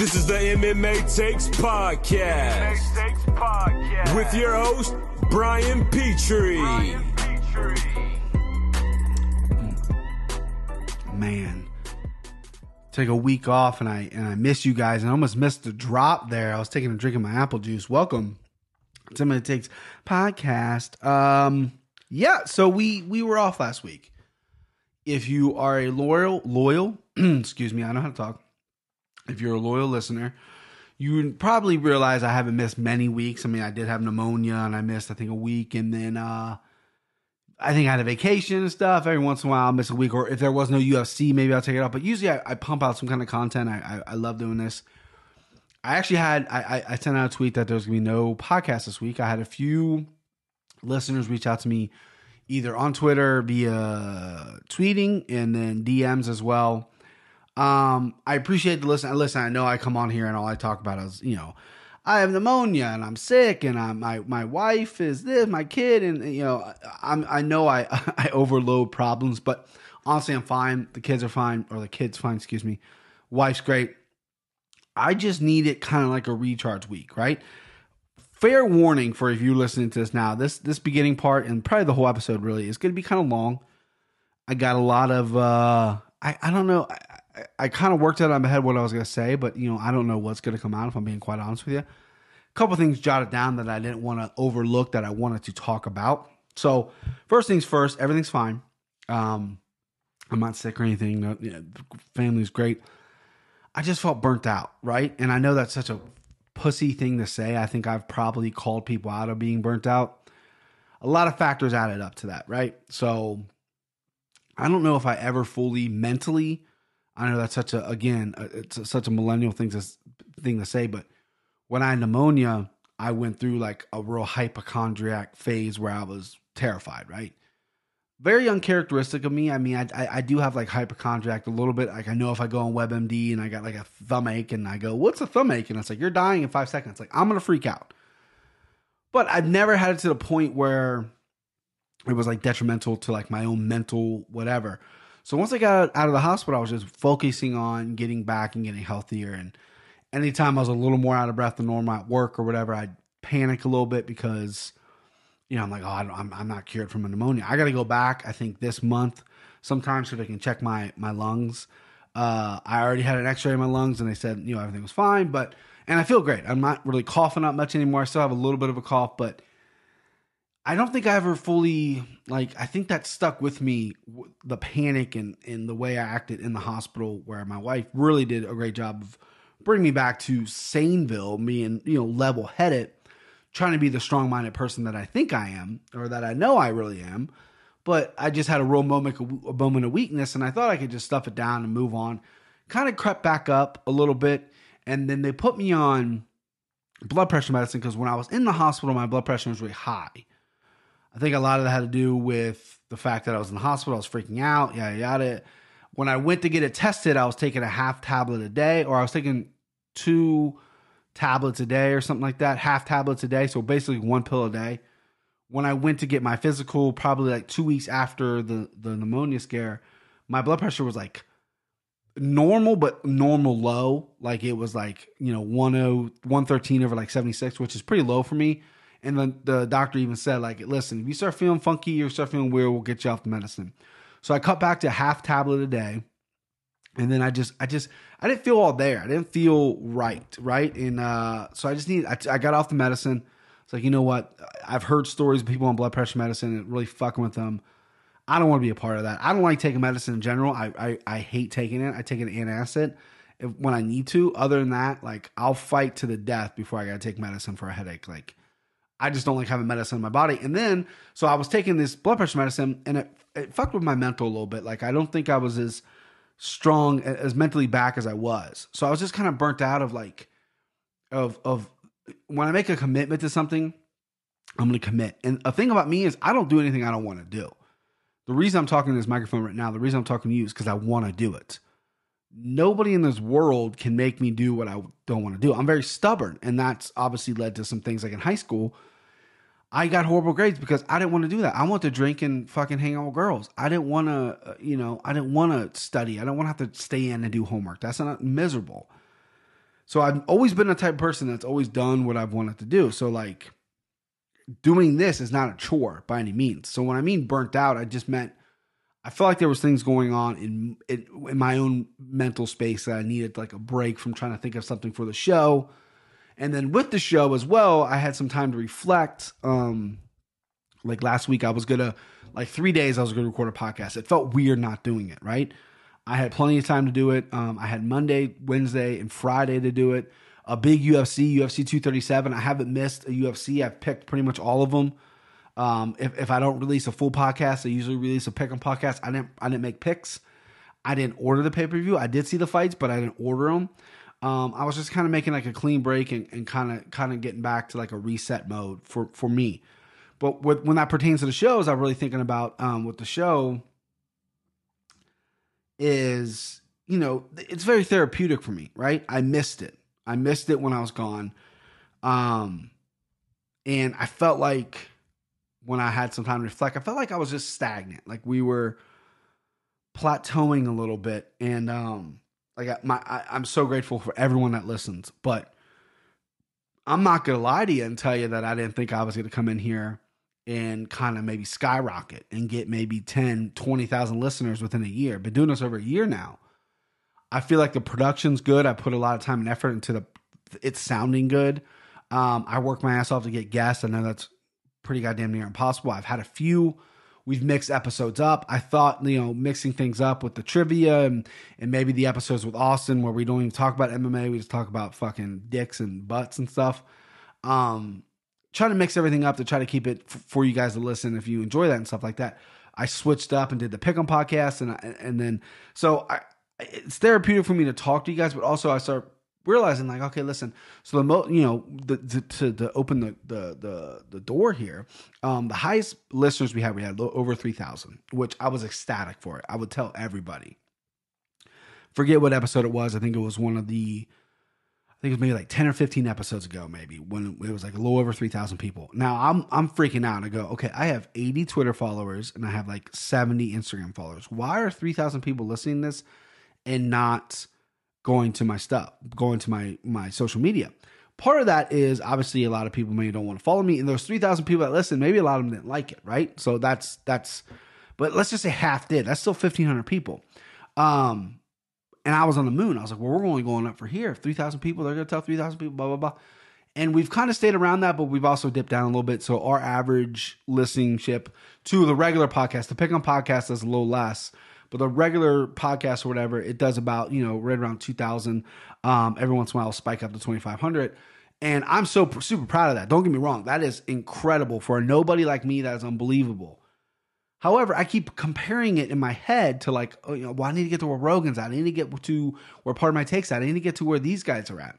This is the MMA Takes Podcast. Takes Podcast. With your host, Brian Petrie. Brian Petrie. man take a week off and i and i miss you guys and I almost missed the drop there i was taking a drink of my apple juice welcome somebody takes podcast um yeah so we we were off last week if you are a loyal loyal excuse me i know how to talk if you're a loyal listener you probably realize i haven't missed many weeks i mean i did have pneumonia and i missed i think a week and then uh I think I had a vacation and stuff. Every once in a while, I'll miss a week, or if there was no UFC, maybe I'll take it out. But usually, I, I pump out some kind of content. I, I, I love doing this. I actually had I, I- sent out a tweet that there was gonna be no podcast this week. I had a few listeners reach out to me either on Twitter via tweeting and then DMs as well. Um, I appreciate the listen. Listen, I know I come on here and all I talk about is you know I have pneumonia and I'm sick and I'm my my wife is this my kid and you know I'm I know I I overload problems but honestly I'm fine. The kids are fine or the kids fine excuse me. Wife's great. I just need it kind of like a recharge week right? Fair warning for if you're listening to this now this this beginning part and probably the whole episode really is going to be kind of long. I got a lot of uh I I don't know I, I, kind of worked out in my head what I was gonna say, but you know I don't know what's gonna come out if I'm being quite honest with you. A couple things jotted down that I didn't want to overlook that I wanted to talk about. So first things first, everything's fine. Um, I'm not sick or anything. No, you know, family's great. I just felt burnt out, right? And I know that's such a pussy thing to say. I think I've probably called people out of being burnt out. A lot of factors added up to that, right? So I don't know if I ever fully mentally. I know that's such a again, uh, it's such a millennial thing to thing to say, but when I had pneumonia, I went through like a real hypochondriac phase where I was terrified. Right, very uncharacteristic of me. I mean, I I, I do have like hypochondriac a little bit. Like I know if I go on WebMD and I got like a thumb ache and I go, "What's a thumb ache?" and it's like you're dying in five seconds. Like I'm gonna freak out. But I've never had it to the point where it was like detrimental to like my own mental whatever. So once I got out of the hospital, I was just focusing on getting back and getting healthier. And anytime I was a little more out of breath than normal at work or whatever, I'd panic a little bit because, you know, I'm like, oh, I I'm, I'm not cured from a pneumonia. I got to go back. I think this month, sometime, so they can check my my lungs. Uh, I already had an X-ray of my lungs, and they said, you know, everything was fine. But and I feel great. I'm not really coughing up much anymore. I still have a little bit of a cough, but I don't think I ever fully like. I think that stuck with me, the panic and and the way I acted in the hospital, where my wife really did a great job of bringing me back to saneville, being you know level headed, trying to be the strong minded person that I think I am, or that I know I really am. But I just had a real moment, a moment of weakness, and I thought I could just stuff it down and move on. Kind of crept back up a little bit, and then they put me on blood pressure medicine because when I was in the hospital, my blood pressure was really high. I think a lot of that had to do with the fact that I was in the hospital, I was freaking out, yada yada. When I went to get it tested, I was taking a half tablet a day, or I was taking two tablets a day or something like that, half tablets a day, so basically one pill a day. When I went to get my physical, probably like two weeks after the the pneumonia scare, my blood pressure was like normal but normal low like it was like you know 10 113 over like 76 which is pretty low for me and then the doctor even said like listen if you start feeling funky or start feeling weird we'll get you off the medicine so i cut back to half tablet a day and then i just i just i didn't feel all there i didn't feel right right and uh so i just need i, I got off the medicine it's like you know what i've heard stories of people on blood pressure medicine and really fucking with them I don't want to be a part of that. I don't like taking medicine in general. I I, I hate taking it. I take an antacid if, when I need to. Other than that, like I'll fight to the death before I got to take medicine for a headache. Like I just don't like having medicine in my body. And then so I was taking this blood pressure medicine, and it it fucked with my mental a little bit. Like I don't think I was as strong as mentally back as I was. So I was just kind of burnt out of like of of when I make a commitment to something, I'm going to commit. And a thing about me is I don't do anything I don't want to do. The reason I'm talking to this microphone right now, the reason I'm talking to you is because I want to do it. Nobody in this world can make me do what I don't want to do. I'm very stubborn, and that's obviously led to some things like in high school. I got horrible grades because I didn't want to do that. I want to drink and fucking hang out with girls. I didn't want to, uh, you know, I didn't want to study. I don't want to have to stay in and do homework. That's not miserable. So I've always been a type of person that's always done what I've wanted to do. So like doing this is not a chore by any means. So when I mean burnt out, I just meant I felt like there was things going on in, in in my own mental space that I needed like a break from trying to think of something for the show. And then with the show as well, I had some time to reflect. Um like last week I was gonna like three days I was gonna record a podcast. It felt weird not doing it, right? I had plenty of time to do it. Um, I had Monday, Wednesday, and Friday to do it. A big UFC, UFC 237. I haven't missed a UFC. I've picked pretty much all of them. Um, if, if I don't release a full podcast, I usually release a pick 'em podcast. I didn't I didn't make picks. I didn't order the pay per view. I did see the fights, but I didn't order them. Um, I was just kind of making like a clean break and, kind of kind of getting back to like a reset mode for for me. But with, when that pertains to the shows, I'm really thinking about um, the show is you know it's very therapeutic for me, right? I missed it. I missed it when I was gone, um, and I felt like when I had some time to reflect, I felt like I was just stagnant. Like we were plateauing a little bit, and um, like I, my I, I'm so grateful for everyone that listens, but. I'm not gonna lie to you and tell you that I didn't think I was gonna come in here and kind of maybe skyrocket and get maybe 10, 20,000 listeners within a year. Been doing this over a year now. I feel like the production's good. I put a lot of time and effort into the it's sounding good. Um, I work my ass off to get guests. I know that's pretty goddamn near impossible. I've had a few. We've mixed episodes up. I thought, you know, mixing things up with the trivia and, and maybe the episodes with Austin where we don't even talk about MMA. We just talk about fucking dicks and butts and stuff. Um, trying to mix everything up to try to keep it f- for you guys to listen if you enjoy that and stuff like that. I switched up and did the Pick'em podcast, and I, and then so I it's therapeutic for me to talk to you guys, but also I start realizing like, okay, listen. So the mo, you know, the, the, to to open the the the the door here, um, the highest listeners we had, we had over three thousand, which I was ecstatic for. It. I would tell everybody. Forget what episode it was. I think it was one of the I think it was maybe like 10 or 15 episodes ago, maybe when it was like a little over 3,000 people. Now I'm, I'm freaking out. I go, okay, I have 80 Twitter followers and I have like 70 Instagram followers. Why are 3,000 people listening this and not going to my stuff, going to my, my social media? Part of that is obviously a lot of people maybe don't want to follow me. And those 3,000 people that listen, maybe a lot of them didn't like it, right? So that's, that's, but let's just say half did. That's still 1,500 people. Um, and I was on the moon. I was like, well, we're only going up for here. 3,000 people, they're going to tell 3,000 people, blah, blah, blah. And we've kind of stayed around that, but we've also dipped down a little bit. So our average listening ship to the regular podcast, the Pick on Podcast is a little less, but the regular podcast or whatever, it does about, you know, right around 2,000. Um, every once in a while, spike up to 2,500. And I'm so super proud of that. Don't get me wrong. That is incredible for nobody like me. That is unbelievable. However, I keep comparing it in my head to like, oh, you know, well, I need to get to where Rogan's at. I need to get to where Pardon My Take's at. I need to get to where these guys are at.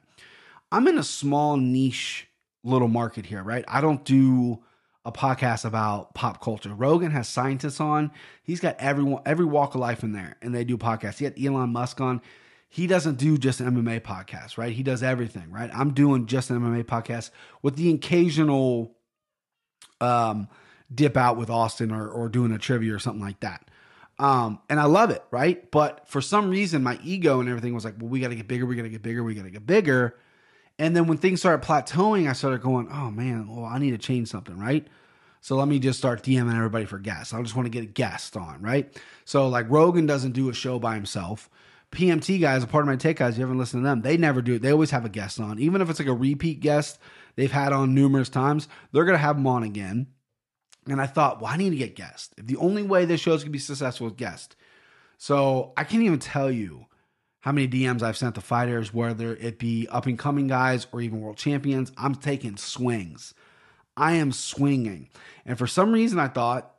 I'm in a small niche little market here, right? I don't do a podcast about pop culture. Rogan has scientists on. He's got everyone, every walk of life in there, and they do podcasts. He had Elon Musk on. He doesn't do just an MMA podcast, right? He does everything, right? I'm doing just an MMA podcast with the occasional um dip out with Austin or, or doing a trivia or something like that. Um, and I love it, right? But for some reason, my ego and everything was like, well, we got to get bigger, we got to get bigger, we got to get bigger. And then when things started plateauing, I started going, oh man, well, I need to change something, right? So let me just start DMing everybody for guests. I just want to get a guest on, right? So like Rogan doesn't do a show by himself. PMT guys, a Pardon My Take guys, you haven't listened to them. They never do it. They always have a guest on. Even if it's like a repeat guest they've had on numerous times, they're going to have them on again. And I thought, well, I need to get guests. If the only way this show is going to be successful is guest. So I can't even tell you how many DMs I've sent to fighters, whether it be up and coming guys or even world champions. I'm taking swings. I am swinging. And for some reason, I thought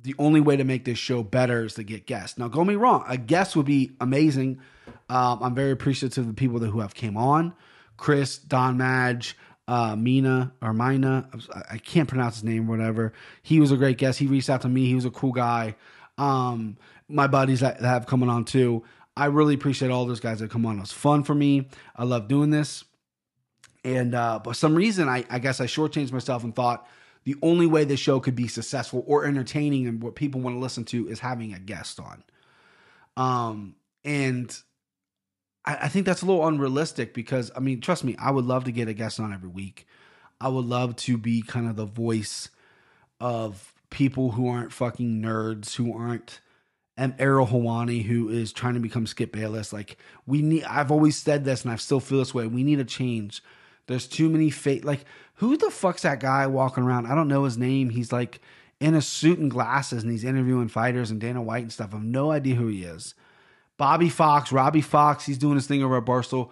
the only way to make this show better is to get guests. Now, go me wrong, a guest would be amazing. Um, I'm very appreciative of the people that who have came on, Chris, Don Madge, uh, Mina or Mina. I can't pronounce his name, whatever. He was a great guest. He reached out to me. He was a cool guy. Um, my buddies that, that have coming on too. I really appreciate all those guys that come on. It was fun for me. I love doing this. And uh, for some reason, I, I guess I shortchanged myself and thought the only way this show could be successful or entertaining and what people want to listen to is having a guest on. Um, and I, I think that's a little unrealistic because I mean, trust me, I would love to get a guest on every week. I would love to be kind of the voice of people who aren't fucking nerds, who aren't and Ariel Helwani, who is trying to become Skip Bayless. Like we need I've always said this and I still feel this way. We need a change. There's too many fake like who the fuck's that guy walking around? I don't know his name. He's like in a suit and glasses and he's interviewing fighters and Dana White and stuff. I have no idea who he is. Bobby Fox, Robbie Fox, he's doing his thing over at Barstool.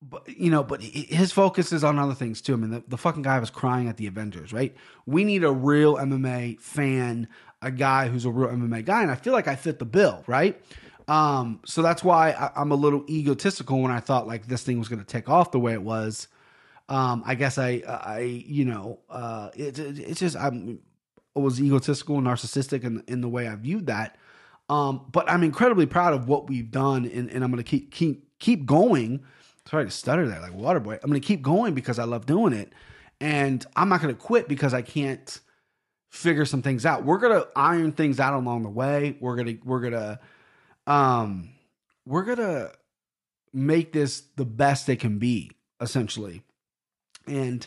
But you know, but his focus is on other things too. I mean, the, the fucking guy was crying at the Avengers, right? We need a real MMA fan, a guy who's a real MMA guy, and I feel like I fit the bill, right? Um, so that's why I, I'm a little egotistical when I thought like this thing was going to take off the way it was. Um, I guess I, I, you know, uh, it, it, it's just I'm I was egotistical and narcissistic in in the way I viewed that. Um, but I'm incredibly proud of what we've done, and, and I'm going to keep keep keep going. Sorry to stutter there, like Waterboy. I'm going to keep going because I love doing it, and I'm not going to quit because I can't figure some things out. We're to iron things out along the way. We're gonna we're gonna um we're gonna make this the best it can be, essentially. And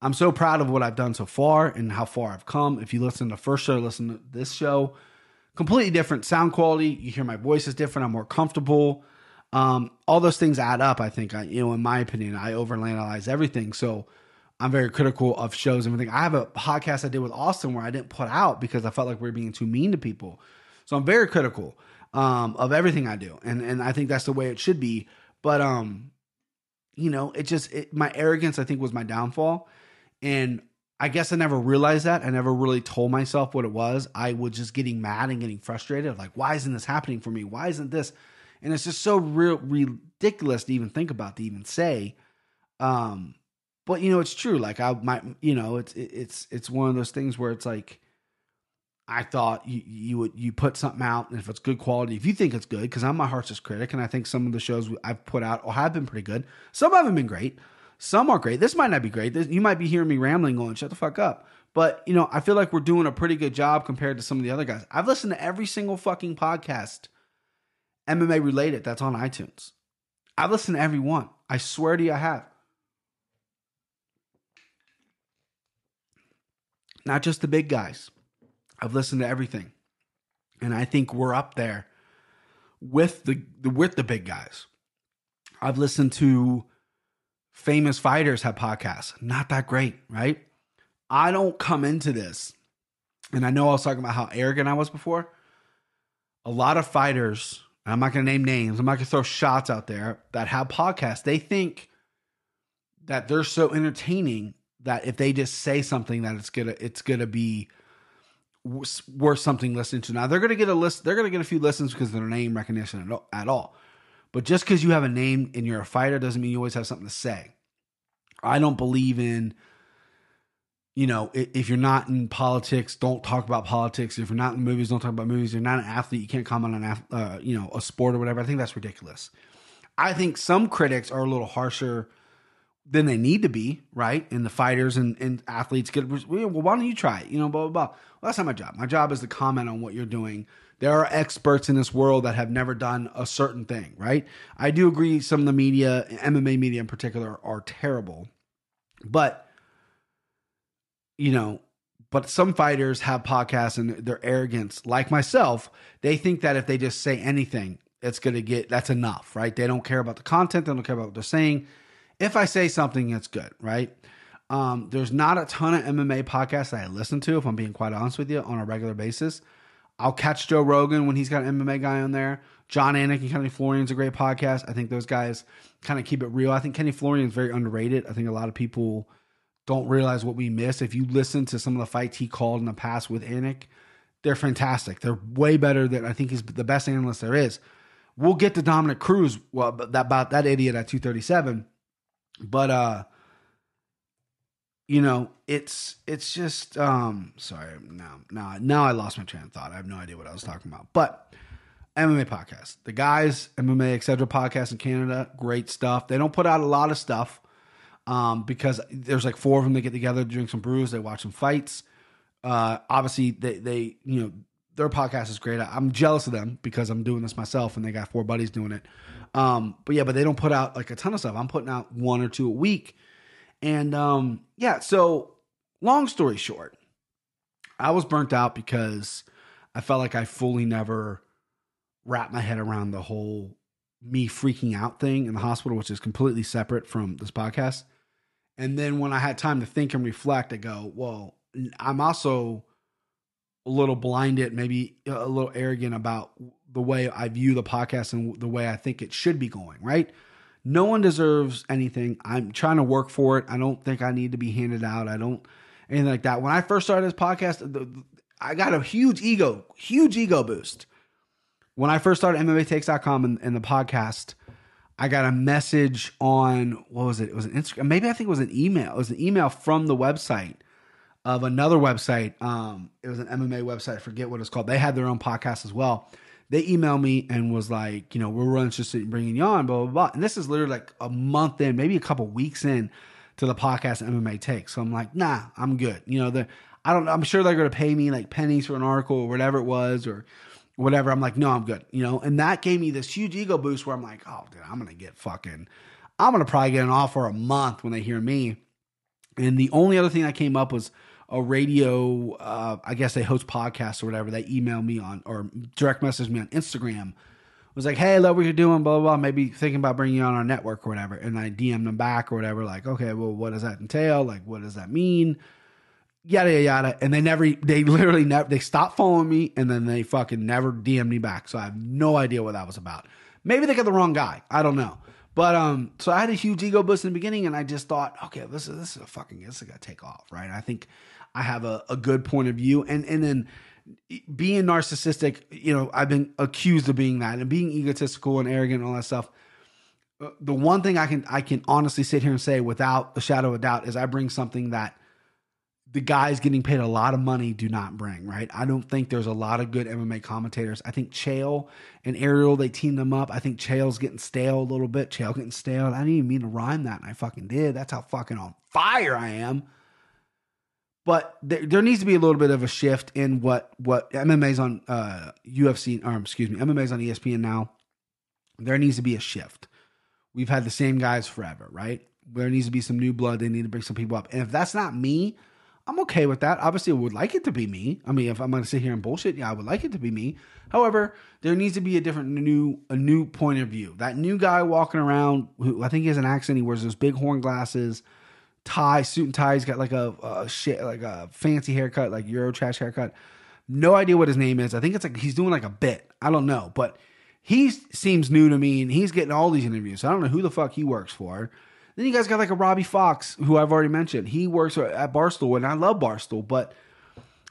I'm so proud of what I've done so far and how far I've come. If you listen to the first show, listen to this show, completely different sound quality. You hear my voice is different. I'm more comfortable. Um, all those things add up. I think, I, you know, in my opinion, I overanalyze everything. So I'm very critical of shows and everything. I have a podcast I did with Austin where I didn't put out because I felt like we were being too mean to people. So I'm very critical um, of everything I do, and and I think that's the way it should be. But um, you know, it just it, my arrogance I think was my downfall, and I guess I never realized that. I never really told myself what it was. I was just getting mad and getting frustrated. Like, why isn't this happening for me? Why isn't this? And it's just so real ridiculous to even think about, to even say. Um, but you know, it's true. Like I might, you know, it's it's it's one of those things where it's like, I thought you you would you put something out, and if it's good quality, if you think it's good, because I'm my harshest critic, and I think some of the shows I've put out have been pretty good. Some haven't been great. Some are great. This might not be great. This, you might be hearing me rambling, going, "Shut the fuck up." But you know, I feel like we're doing a pretty good job compared to some of the other guys. I've listened to every single fucking podcast MMA related that's on iTunes. I've listened to every one. I swear to you, I have. Not just the big guys. I've listened to everything, and I think we're up there with the, with the big guys. I've listened to famous fighters have podcasts. Not that great, right? I don't come into this, and I know I was talking about how arrogant I was before. A lot of fighters, I'm not going to name names, I'm not going to throw shots out there that have podcasts. They think that they're so entertaining that if they just say something that it's gonna it's gonna be worth something listening to. Now they're gonna get a list. They're gonna get a few listens because of their name recognition at all. But just because you have a name and you're a fighter doesn't mean you always have something to say. I don't believe in, you know, if you're not in politics, don't talk about politics. If you're not in movies, don't talk about movies. If you're not an athlete, you can't comment on, uh, you know, a sport or whatever. I think that's ridiculous. I think some critics are a little harsher than they need to be, right? And the fighters and, and athletes get, well, why don't you try it? You know, blah, blah, blah. Well, that's not my job. My job is to comment on what you're doing. There are experts in this world that have never done a certain thing, right? I do agree some of the media, MMA media in particular, are terrible. But, you know, but some fighters have podcasts and their arrogance, like myself, they think that if they just say anything, it's going to get, that's enough, right? They don't care about the content, they don't care about what they're saying if I say something, it's good, right? Um, there's not a ton of MMA podcasts that I listen to, if I'm being quite honest with you, on a regular basis. I'll catch Joe Rogan when he's got an MMA guy on there. Jon Anik and Kenny Florian's a great podcast. I think those guys kind of keep it real. I think Kenny Florian's very underrated. I think a lot of people don't realize what we miss. If you listen to some of the fights he called in the past with Anik, they're fantastic. They're way better than I think he's the best analyst there is. We'll get to Dominick Cruz well, that, about that idiot at 237 but uh you know, it's it's just um sorry, now now now I lost my train of thought. I have no idea what I was talking about. But MMA podcast. The guys, MMA etc. podcast in Canada, great stuff. They don't put out a lot of stuff um, because there's like four of them that get together, drink some brews, they watch some fights. Uh, obviously, they they you know their podcast is great. I'm jealous of them because I'm doing this myself, and they got four buddies doing it. Um, but yeah, but they don't put out like a ton of stuff. I'm putting out one or two a week. And um, yeah, so long story short, I was burnt out because I felt like I fully never wrapped my head around the whole me freaking out thing in the hospital, which is completely separate from this podcast. And then when I had time to think and reflect, I go, well, I'm also a little blinded, maybe a little arrogant about the way I view the podcast and the way I think it should be going, right? No one deserves anything. I'm trying to work for it. I don't think I need to be handed out. I don't anything like that. When I first started this podcast, I got a huge ego, huge ego boost. When I first started MMAtakes.com and, and the podcast, I got a message on what was it? It was an Instagram. Maybe I think it was an email. It was an email from the website of another website. Um, it was an MMA website. I forget what it's called. They had their own podcast as well. They emailed me and was like, you know, we're really interested in bringing you on, blah blah blah. And this is literally like a month in, maybe a couple weeks in to the podcast MMA Take. So I'm like, nah, I'm good. You know, the I don't. I'm sure they're going to pay me like pennies for an article or whatever it was or whatever. I'm like, no, I'm good. You know, and that gave me this huge ego boost where I'm like, oh, dude, I'm gonna get fucking, I'm gonna probably get an offer a month when they hear me. And the only other thing that came up was a radio, uh, I guess they host podcasts or whatever. They email me on or direct message me on Instagram. Was like, hey, love what you're doing, blah, blah, blah. Maybe thinking about bringing you on our network or whatever. And I DM them back or whatever, like, okay, well, what does that entail? Like, what does that mean? Yada, yada, yada. And they never, they literally never, they stopped following me and then they fucking never DM me back. So I have no idea what that was about. Maybe they got the wrong guy. I don't know. But um, so I had a huge ego boost in the beginning, and I just thought, okay, this is this is a fucking this is gonna take off, right? I think I have a, a good point of view. And and then being narcissistic, you know, I've been accused of being that and being egotistical and arrogant and all that stuff. Uh, the one thing I can I can honestly sit here and say without a shadow of a doubt is I bring something that the guys getting paid a lot of money do not bring, right? I don't think there's a lot of good MMA commentators. I think Chael and Ariel, they teamed them up. I think Chael's getting stale a little bit. Chael getting stale. I didn't even mean to rhyme that, and I fucking did. That's how fucking on fire I am. But there, there, needs to be a little bit of a shift in what what MMA's on uh, UFC or excuse me MMA's on ESPN now. There needs to be a shift. We've had the same guys forever, right? There needs to be some new blood. They need to bring some people up. And if that's not me, I'm okay with that. Obviously, I would like it to be me. I mean, if I'm going to sit here and bullshit, yeah, I would like it to be me. However, there needs to be a different new a new point of view. That new guy walking around, who I think he has an accent. He wears those big horn glasses tie, suit and tie. He's got like a, a shit, like a fancy haircut, like Euro trash haircut. No idea what his name is. I think it's like he's doing like a bit. I don't know, but he seems new to me, and he's getting all these interviews. So I don't know who the fuck he works for. Then you guys got like a Robbie Fox, who I've already mentioned. He works at Barstool, and I love Barstool, but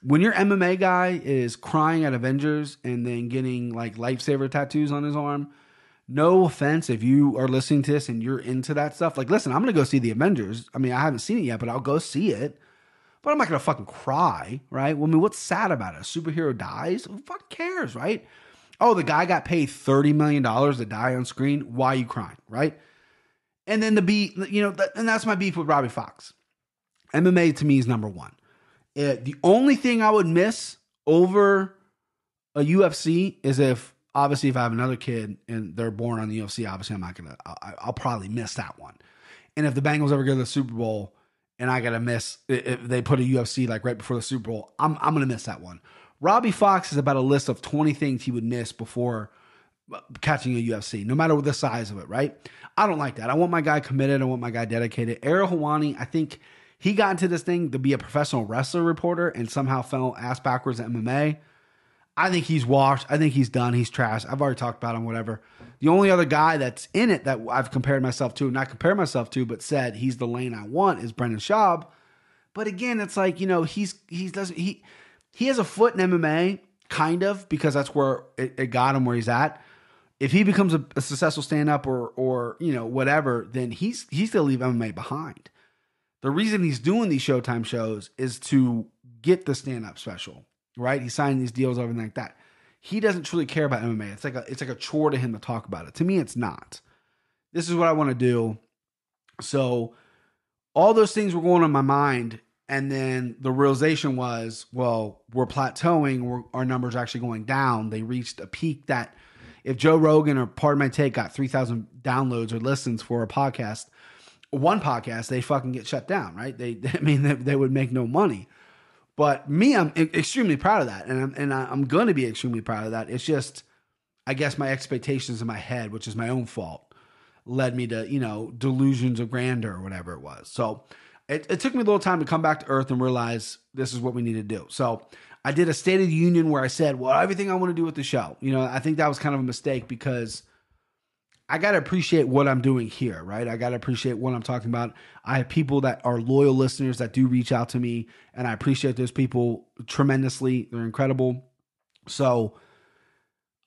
when your MMA guy is crying at Avengers and then getting like lifesaver tattoos on his arm, no offense if you are listening to this and you're into that stuff. Like, listen, I'm gonna go see the Avengers. I mean, I haven't seen it yet, but I'll go see it. But I'm not gonna fucking cry, right? Well, I mean, what's sad about it? A superhero dies? Who fucking cares, right? Oh, the guy got paid $30 million to die on screen. Why are you crying, right? And then the beat, you know, and that's my beef with Robbie Fox. MMA to me is number one. Uh, the only thing I would miss over a UFC is if obviously if I have another kid and they're born on the UFC, obviously I'm not gonna. I'll, I'll probably miss that one. And if the Bengals ever go to the Super Bowl and I gotta miss if they put a UFC like right before the Super Bowl, I'm I'm gonna miss that one. Robbie Fox is about a list of 20 things he would miss before uh, catching a UFC, no matter what the size of it, right? I don't like that. I want my guy committed. I want my guy dedicated. Ariel Helwani, I think he got into this thing to be a professional wrestler reporter and somehow fell ass backwards at MMA. I think he's washed. I think he's done. He's trash. I've already talked about him, whatever. The only other guy that's in it that I've compared myself to, not compared myself to, but said he's the lane I want is Brendan Schaub. But again, it's like, you know, he's he doesn't he he has a foot in MMA, kind of, because that's where it, it got him where he's at. If he becomes a, a successful stand up or or you know, whatever, then he's he's still leave MMA behind. The reason he's doing these Showtime shows is to get the stand up special right? He's signing these deals, everything like that. He doesn't truly care about MMA. It's like a it's like a chore to him to talk about it. To me, it's not. This is what I want to do. So all those things were going on in my mind. And then the realization was, well, we're plateauing. We're, our numbers are actually going down. They reached a peak that if Joe Rogan or Pardon My Take got 3,000 downloads or listens for a podcast, one podcast, they fucking get shut down, right? They, I mean, they, they would make no money. But me, I'm extremely proud of that, and I'm and I'm going to be extremely proud of that. It's just, I guess, my expectations in my head, which is my own fault, led me to you know delusions of grandeur or whatever it was. So it, it took me a little time to come back to earth and realize this is what we need to do. So I did a State of the Union where I said, well, everything I want to do with the show. You know, I think that was kind of a mistake because I got to appreciate what I'm doing here, right? I got to appreciate what I'm talking about. I have people that are loyal listeners that do reach out to me, and I appreciate those people tremendously. They're incredible. So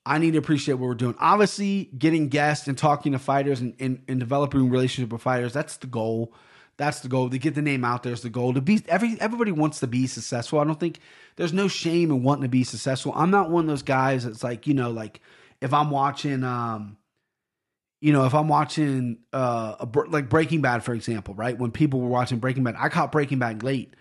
I need to appreciate what we're doing. Obviously, getting guests and talking to fighters and, and, and developing relationship with fighters, that's the goal. That's the goal. To get the name out there is the goal. To be every everybody wants to be successful. I don't think there's no shame in wanting to be successful. I'm not one of those guys that's like, you know, like if I'm watching um you know, if I'm watching uh a, like Breaking Bad, for example, right? When people were watching Breaking Bad, I caught Breaking Bad late,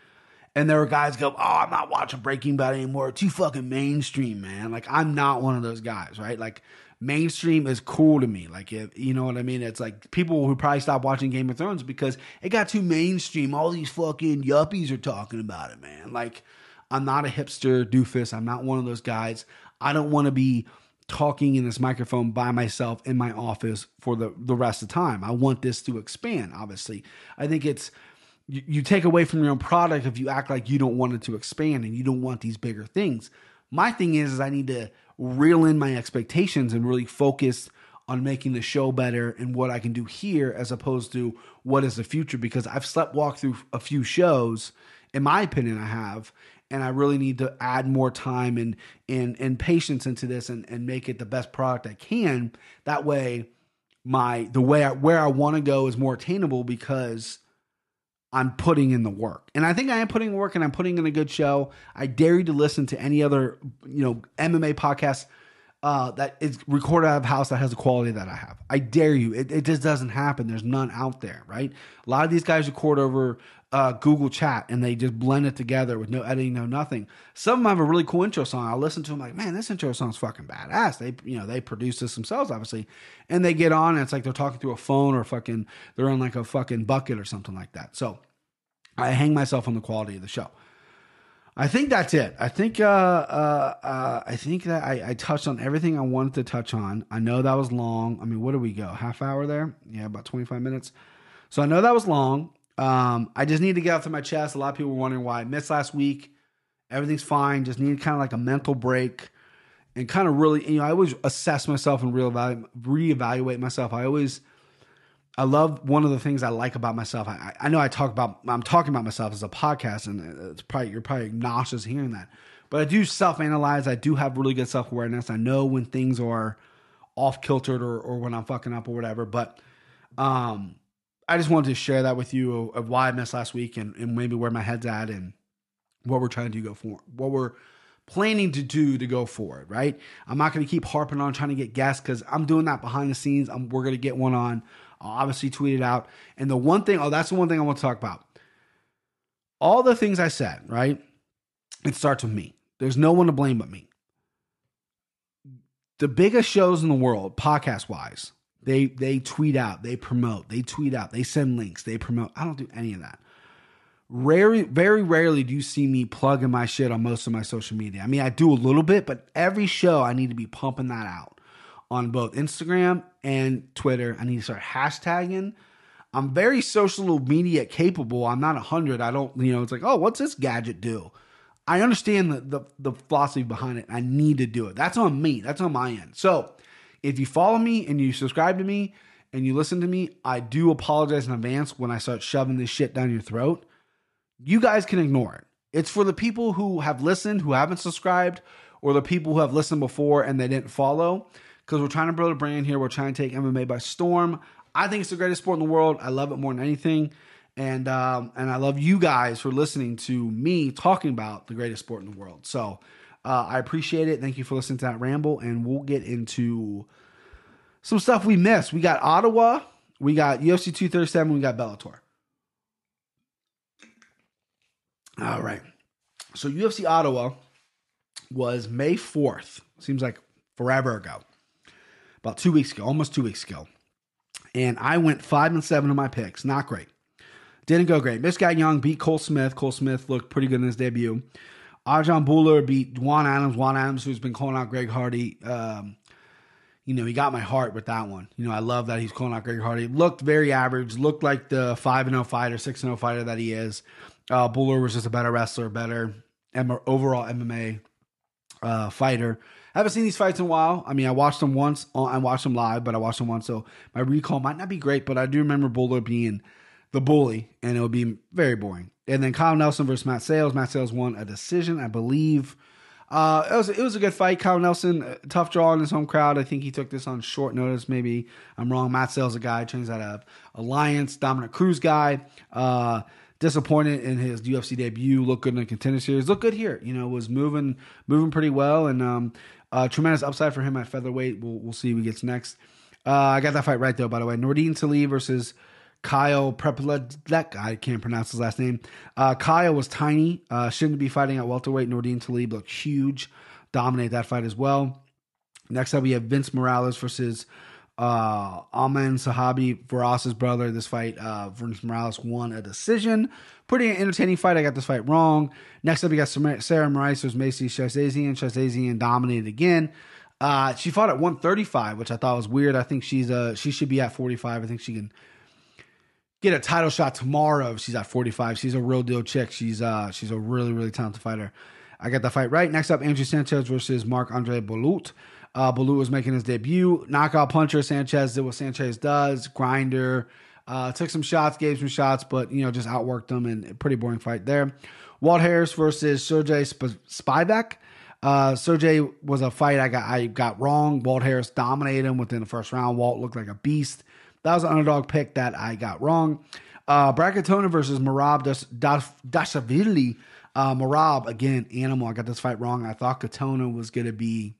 and there were guys go, "Oh, I'm not watching Breaking Bad anymore. Too fucking mainstream, man." Like I'm not one of those guys, right? Like mainstream is cool to me. Like if you know what I mean, it's like people who probably stopped watching Game of Thrones because it got too mainstream. All these fucking yuppies are talking about it, man. Like I'm not a hipster doofus. I'm not one of those guys. I don't want to be talking in this microphone by myself in my office for the, the rest of the time. I want this to expand, obviously. I think it's you, you take away from your own product if you act like you don't want it to expand and you don't want these bigger things. My thing is, is I need to reel in my expectations and really focus on making the show better and what I can do here as opposed to what is the future because I've slept walk through a few shows in my opinion I have and I really need to add more time and and and patience into this and and make it the best product I can that way my the way I, where I want to go is more attainable because I'm putting in the work. And I think I am putting in work and I'm putting in a good show. I dare you to listen to any other, you know, MMA podcast uh, that is recorded out of house that has the quality that I have. I dare you. It, it just doesn't happen. There's none out there, right? A lot of these guys record over uh, Google Chat and they just blend it together with no editing, no nothing. Some of them have a really cool intro song. I'll listen to them like, man, this intro song's fucking badass. They, you know, they produce this themselves, obviously, and they get on and it's like they're talking through a phone or fucking they're on like a fucking bucket or something like that. So I hang myself on the quality of the show. I think that's it. I think uh, uh, uh, I think that I, I touched on everything I wanted to touch on. I know that was long. I mean, what do we go? Half hour there? Yeah, about twenty five minutes. So I know that was long. Um, I just need to get off to my chest. A lot of people were wondering why I missed last week. Everything's fine. Just need kind of like a mental break and kind of really, you know, I always assess myself and reevaluate, reevaluate myself. I always, I love one of the things I like about myself. I, I know I talk about, I'm talking about myself as a podcast, and it's probably you're probably nauseous hearing that, but I do self analyze. I do have really good self awareness. I know when things are off kiltered or, or when I'm fucking up or whatever. But um, I just wanted to share that with you of, of why I missed last week and, and maybe where my head's at and what we're trying to do go for what we're planning to do to go forward right i'm not going to keep harping on trying to get guests because i'm doing that behind the scenes I'm, we're going to get one on i'll obviously tweet it out. And the one thing oh that's the one thing i want to talk about. All the things i said right? It starts with me. There's no one to blame but me. The biggest shows in the world podcast wise they they tweet out they promote they tweet out they send links they promote. I don't do any of that. Rarely, very rarely do you see me plugging my shit on most of my social media. I mean, I do a little bit, but every show I need to be pumping that out on both Instagram and Twitter. I need to start hashtagging. I'm very social media capable. I'm not hundred. I don't, you know, it's like, oh, what's this gadget do? I understand the, the the philosophy behind it. I need to do it. That's on me. That's on my end. So if you follow me and you subscribe to me and you listen to me, I do apologize in advance when I start shoving this shit down your throat you guys can ignore it. It's for the people who have listened, who haven't subscribed, or the people who have listened before and they didn't follow. Because we're trying to build a brand here. We're trying to take MMA by storm. I think it's the greatest sport in the world. I love it more than anything. And um, and I love you guys for listening to me talking about the greatest sport in the world. So uh, I appreciate it. Thank you for listening to that ramble. And we'll get into some stuff we missed. We got Ottawa, we got UFC 237, we got Bellator. All right. So UFC Ottawa was May 4th. Seems like forever ago. About two weeks ago, almost two weeks ago. And I went five and seven of my picks. Not great. Didn't go great. Miss Guy Young beat Cole Smith. Cole Smith looked pretty good in his debut. Arjan Bhullar beat Juan Adams. Juan Adams, who's been calling out Greg Hardy. Um, you know, he got my heart with that one. You know, I love that he's calling out Greg Hardy. Looked very average. Looked like the five and zero fighter, six and zero fighter that he is. Uh, Bhullar was just a better wrestler, better overall MMA uh, fighter. I haven't seen these fights in a while. I mean, I watched them once. I watched them live, but I watched them once, so my recall might not be great. But I do remember Bhullar being the bully, and it would be very boring. And then Kyle Nelson versus Matt Sayles. Matt Sayles won a decision, I believe. Uh, it was it was a good fight. Kyle Nelson, tough draw in his home crowd. I think he took this on short notice. Maybe I'm wrong. Matt Sayles, a guy trains out of Alliance, Dominick Cruz guy. Uh, disappointed in his UFC debut. Looked good in the contender series. Looked good here. You know, was moving moving pretty well, and um, uh, tremendous upside for him at featherweight. We'll we'll see who gets next. Uh, I got that fight right though. By the way, Nordine Taleb versus Kyle Prepledek. I can't pronounce his last name. Uh, Kyle was tiny. Uh, shouldn't be fighting at welterweight. Nordine Taleb looked huge. Dominate that fight as well. Next up, we have Vince Morales versus uh, Aiemann Zahabi, Firas's brother. This fight, uh, Vince Morales won a decision. Pretty entertaining fight. I got this fight wrong. Next up, we got Sarah Moras versus Macy Shazazian. Shazazian dominated again. Uh, she fought at 135, which I thought was weird. I think she's uh she should be at 45. I think she can get a title shot tomorrow if she's at 45. She's a real deal chick. She's uh she's a really really talented fighter. I got the fight right. Next up, Andrew Sanchez versus Mark Andre Bolut. Uh, was making his debut. Knockout puncher. Sanchez did what Sanchez does. Grinder. Uh, took some shots, gave some shots, but you know just outworked them and pretty boring fight there. Walt Harris versus Sergey Sp- Spivak. Uh, Sergey was a fight I got I got wrong. Walt Harris dominated him within the first round. Walt looked like a beast. That was an underdog pick that I got wrong. Uh, versus Merab Dashvili. Uh, Merab, again, animal. I got this fight wrong. I thought Katona was going to be.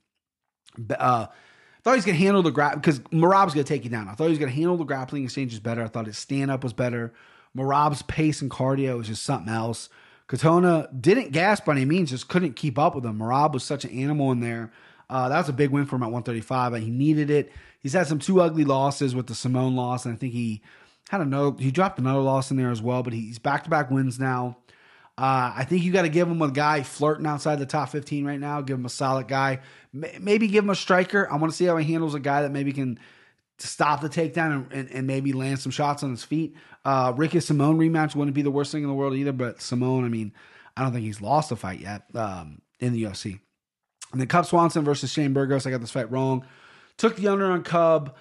Uh, I thought he was going to handle the grab because Merab's going to take you down. I thought he was going to handle the grappling exchanges better. I thought his stand up was better. Merab's pace and cardio was just something else. Katona didn't gas by any means, just couldn't keep up with him. Marab was such an animal in there. Uh, that was a big win for him at 135, and he needed it. He's had some two ugly losses with the Simone loss, and I think he had another. He dropped another loss in there as well, but he's back to back wins now. Uh, I think you got to give him a guy flirting outside the top 15 right now. Give him a solid guy. Maybe give him a striker. I want to see how he handles a guy that maybe can stop the takedown and, and, and maybe land some shots on his feet. Uh, Ricky Simone rematch wouldn't be the worst thing in the world either, but Simone, I mean, I don't think he's lost a fight yet um, in the UFC. And then Cub Swanson versus Shane Burgos. I got this fight wrong. Took the under on Cub.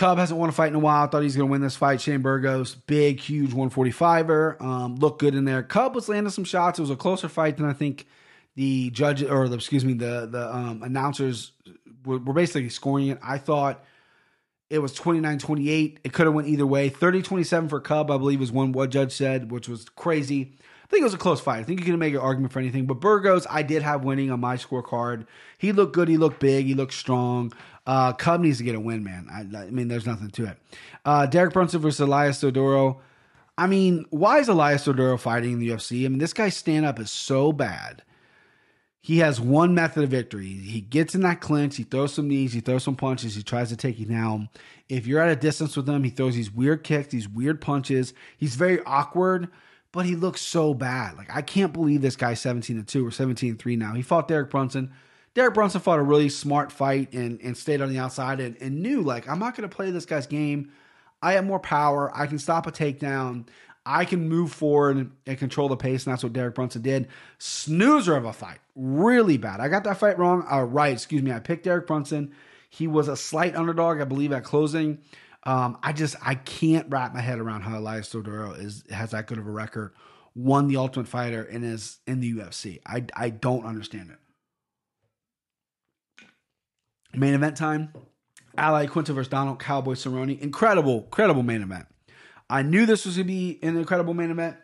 Cub hasn't won a fight in a while. Thought he's going to win this fight. Shane Burgos, big, huge 145er. Um, looked good in there. Cub was landing some shots. It was a closer fight than I think the judge or the, excuse me, the the um, announcers were, were basically scoring it. I thought it was 29-28. It could have went either way. 30-27 for Cub, I believe, is one what judge said, which was crazy. I think it was a close fight. I think you can make an argument for anything. But Burgos, I did have winning on my scorecard. He looked good. He looked big. He looked strong. Uh, Cub needs to get a win, man. I, I mean, there's nothing to it. Uh, Derek Brunson versus Elias Theodorou. I mean, why is Elias Theodorou fighting in the UFC? I mean, this guy's stand up is so bad. He has one method of victory. He gets in that clinch, he throws some knees, he throws some punches, he tries to take you down. If you're at a distance with him, he throws these weird kicks, these weird punches. He's very awkward but he looks so bad. Like I can't believe this guy's 17 to 2 or 17 3 now. He fought Derek Brunson. Derek Brunson fought a really smart fight and, and stayed on the outside and, and knew like I'm not gonna play this guy's game. I have more power. I can stop a takedown. I can move forward and control the pace, and that's what Derek Brunson did. Snoozer of a fight. Really bad. I got that fight wrong. Uh, right, excuse me. I picked Derek Brunson. He was a slight underdog, I believe, at closing. Um, I just I can't wrap my head around how Elias Theodorou is has that good of a record, won the Ultimate Fighter, and is in the UFC. I I don't understand it. Main event time. Al Iaquinta versus Donald Cowboy Cerrone. Incredible, incredible main event. I knew this was gonna be an incredible main event.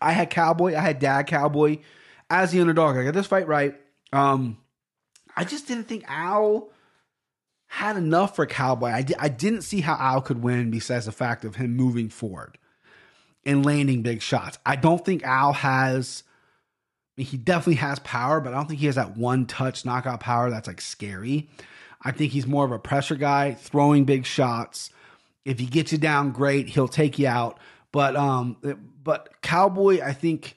I had Cowboy, I had Dad Cowboy as the underdog. I got this fight right. Um, I just didn't think Al had enough for Cowboy. I, di- I didn't see how Al could win besides the fact of him moving forward and landing big shots. I don't think Al has. I mean, he definitely has power, but I don't think he has that one touch knockout power that's like scary. I think he's more of a pressure guy, throwing big shots. If he gets you down, great. He'll take you out. But um, but Cowboy, I think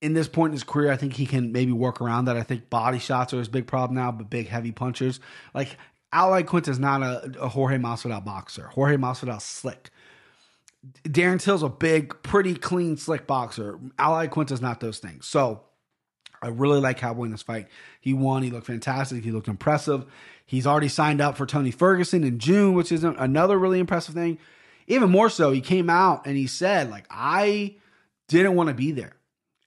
in this point in his career, I think he can maybe work around that. I think body shots are his big problem now, but big heavy punchers. Like Al Iaquinta is not a, a Jorge Masvidal boxer. Jorge Masvidal slick. Darren Till's a big, pretty clean, slick boxer. Al Iaquinta's not those things. So I really like Cowboy in this fight. He won. He looked fantastic. He looked impressive. He's already signed up for Tony Ferguson in June, which is another really impressive thing. Even more so, he came out and he said, like, I didn't want to be there.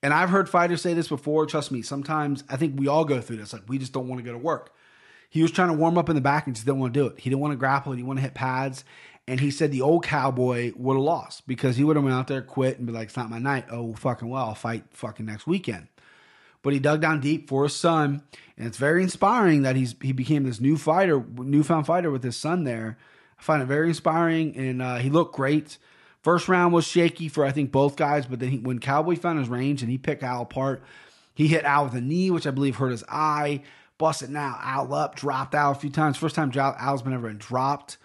And I've heard fighters say this before. Trust me, sometimes I think we all go through this. Like, we just don't want to go to work. He was trying to warm up in the back and just didn't want to do it. He didn't want to grapple. He didn't want to hit pads. And he said the old cowboy would have lost because he would have went out there, quit, and be like, it's not my night. Oh, fucking well, I'll fight fucking next weekend. But he dug down deep for his son. And it's very inspiring that he's he became this new fighter, newfound fighter with his son there. I find it very inspiring. And uh, he looked great. First round was shaky for I think both guys, but then he, when Cowboy found his range and he picked Al apart, he hit Al with a knee, which I believe hurt his eye. Busted now, Al up, dropped Al a few times. First time Al's been ever dropped.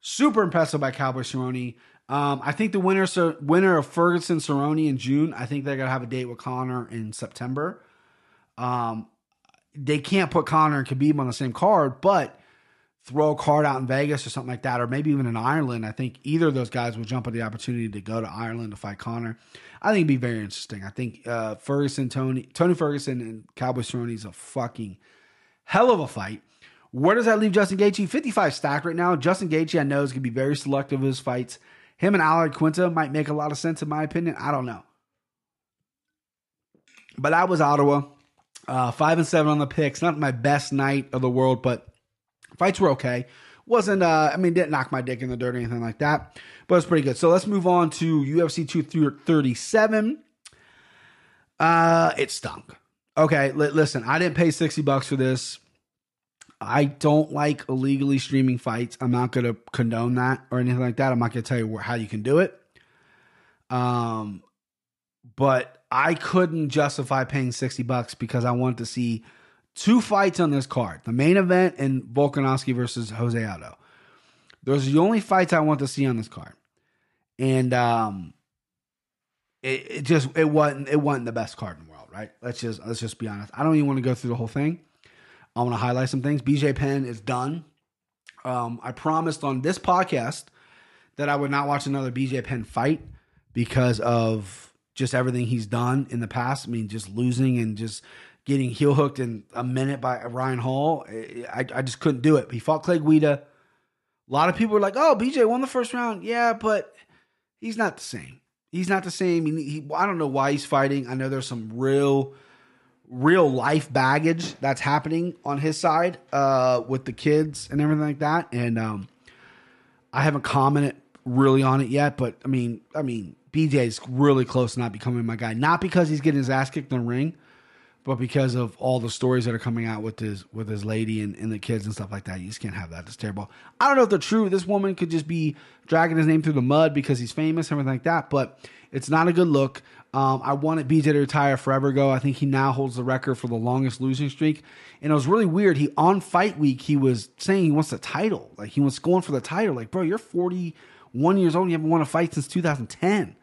Super impressive by Cowboy Cerrone. Um, I think the winner winner of Ferguson Cerrone in June. I think they're gonna have a date with Conor in September. Um, they can't put Conor and Khabib on the same card, but throw a card out in Vegas or something like that, or maybe even in Ireland. I think either of those guys will jump at the opportunity to go to Ireland to fight Conor. I think it'd be very interesting. I think uh, Ferguson, Tony, Tony Ferguson, and Cowboy Cerrone is a fucking hell of a fight. Where does that leave Justin Gaethje? 55 stack right now. Justin Gaethje, I know, is going to be very selective of his fights. Him and Al Iaquinta might make a lot of sense, in my opinion. I don't know. But that was Ottawa. Uh, five and seven on the picks. Not my best night of the world, but fights were okay. Wasn't, uh, I mean, didn't knock my dick in the dirt or anything like that, but it's pretty good. So let's move on to UFC 237. Uh, it stunk. Okay, li- listen, I didn't pay 60 bucks for this. I don't like illegally streaming fights. I'm not going to condone that or anything like that. I'm not going to tell you how you can do it. Um, but I couldn't justify paying 60 bucks because I wanted to see two fights on this card the main event and Volkanovski versus Jose Aldo. Those are the only fights I want to see on this card. And, um, it, it just it wasn't it wasn't the best card in the world, right? Let's just let's just be honest. I don't even want to go through the whole thing. I want to highlight some things. BJ Penn is done. Um, I promised on this podcast that I would not watch another BJ Penn fight because of just everything he's done in the past. I mean, just losing and just getting heel hooked in a minute by Ryan Hall. I, I just couldn't do it. He fought Clay Guida. A lot of people were like, "Oh, BJ won the first round." Yeah, but he's not the same. He's not the same. He, he, I don't know why he's fighting. I know there's some real real life baggage that's happening on his side uh, with the kids and everything like that. And um, I haven't commented really on it yet, but I mean, I mean, BJ's really close to not becoming my guy. Not because he's getting his ass kicked in the ring, but because of all the stories that are coming out with his with his lady and, and the kids and stuff like that. You just can't have that. It's terrible. I don't know if they're true. This woman could just be dragging his name through the mud because he's famous and everything like that. But it's not a good look. Um, I wanted BJ to retire forever ago. I think he now holds the record for the longest losing streak. And it was really weird. He on fight week he was saying he wants the title. Like he was going for the title. Like, bro, you're 41 years old. you haven't won a fight since 2010.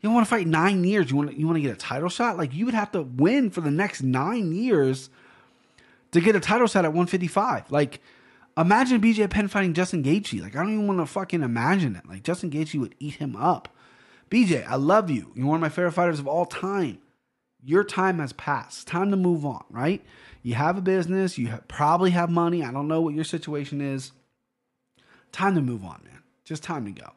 You want to fight nine years. You want you want to get a title shot. Like you would have to win for the next nine years to get a title shot at 155. Like imagine BJ Penn fighting Justin Gaethje. Like I don't even want to fucking imagine it. Like Justin Gaethje would eat him up. BJ, I love you. You're one of my favorite fighters of all time. Your time has passed. Time to move on, right? You have a business. You have, probably have money. I don't know what your situation is. Time to move on, man. Just time to go.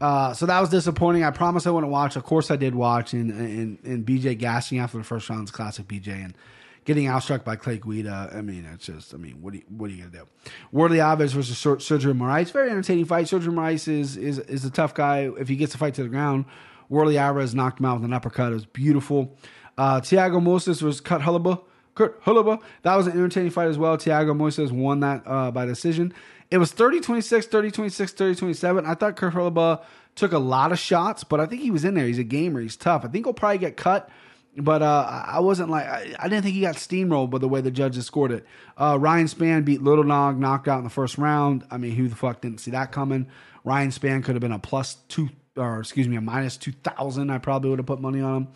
Uh, so that was disappointing. I promised I wouldn't watch. Of course, I did watch. And, and, and BJ gassing after the first round is classic BJ. And getting outstruck by Clay Guida. I mean, it's just, I mean, what are you, what are you gonna do? Warlley Alves versus Sergio Moraes. Very entertaining fight. Sergio Moraes is is is a tough guy. If he gets the fight to the ground, Warlley Alves knocked him out with an uppercut. It was beautiful. Uh, Thiago Moises was cut Holobaugh. Kurt Holobaugh. That was an entertaining fight as well. Thiago Moises won that uh, by decision. It was 30-26, 30-26, 30-27. I thought Kurt Holobaugh took a lot of shots, but I think he was in there. He's a gamer. He's tough. I think he'll probably get cut but uh, I wasn't like I, I didn't think he got steamrolled by the way the judges scored it. Uh, Ryan Spann beat Little Nog, knocked out in the first round. I mean, who the fuck didn't see that coming? Ryan Spann could have been a plus two, or excuse me, a minus two thousand. I probably would have put money on him.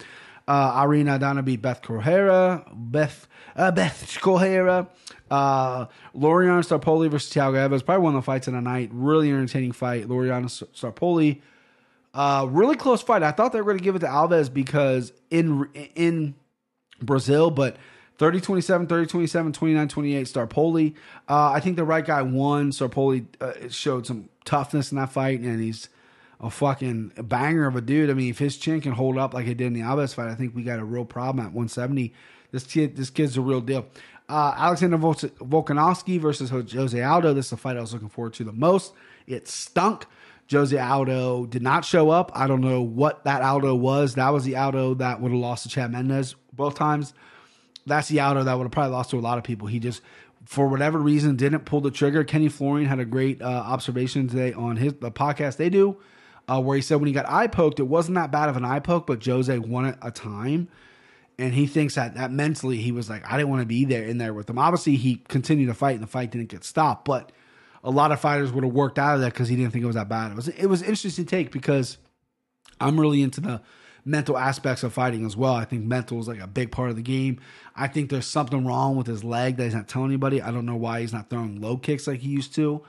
Uh, Aldana beat Beth Correia, Beth uh, Beth Correia. Uh, Laureano Starpoli versus Thiago Alves, probably one of the fights of the night. Really entertaining fight. Laureano Starpoli uh, really close fight. I thought they were going to give it to Alves because in in Brazil, but 30 27, 30 27, 29 28, Starpoli. Uh, I think the right guy won. Starpoli uh, showed some toughness in that fight, and he's a fucking banger of a dude. I mean, if his chin can hold up like it did in the Alves fight, I think we got a real problem at 170. This kid, this kid's a real deal. Uh, Alexander Vol- Volkanovski versus Jose Aldo. This is the fight I was looking forward to the most. It stunk. Jose Aldo did not show up. I don't know what that Aldo was. That was the Aldo that would have lost to Chad Mendes both times. That's the Aldo that would have probably lost to a lot of people. He just, for whatever reason, didn't pull the trigger. Kenny Florian had a great uh, observation today on his the podcast they do, uh, where he said when he got eye poked, it wasn't that bad of an eye poke, but Jose won it a time. And he thinks that, that mentally he was like, I didn't want to be there in there with him. Obviously, he continued to fight and the fight didn't get stopped, but a lot of fighters would have worked out of that because he didn't think it was that bad. It was it was interesting take because I'm really into the mental aspects of fighting as well. I think mental is like a big part of the game. I think there's something wrong with his leg that he's not telling anybody. I don't know why he's not throwing low kicks like he used to.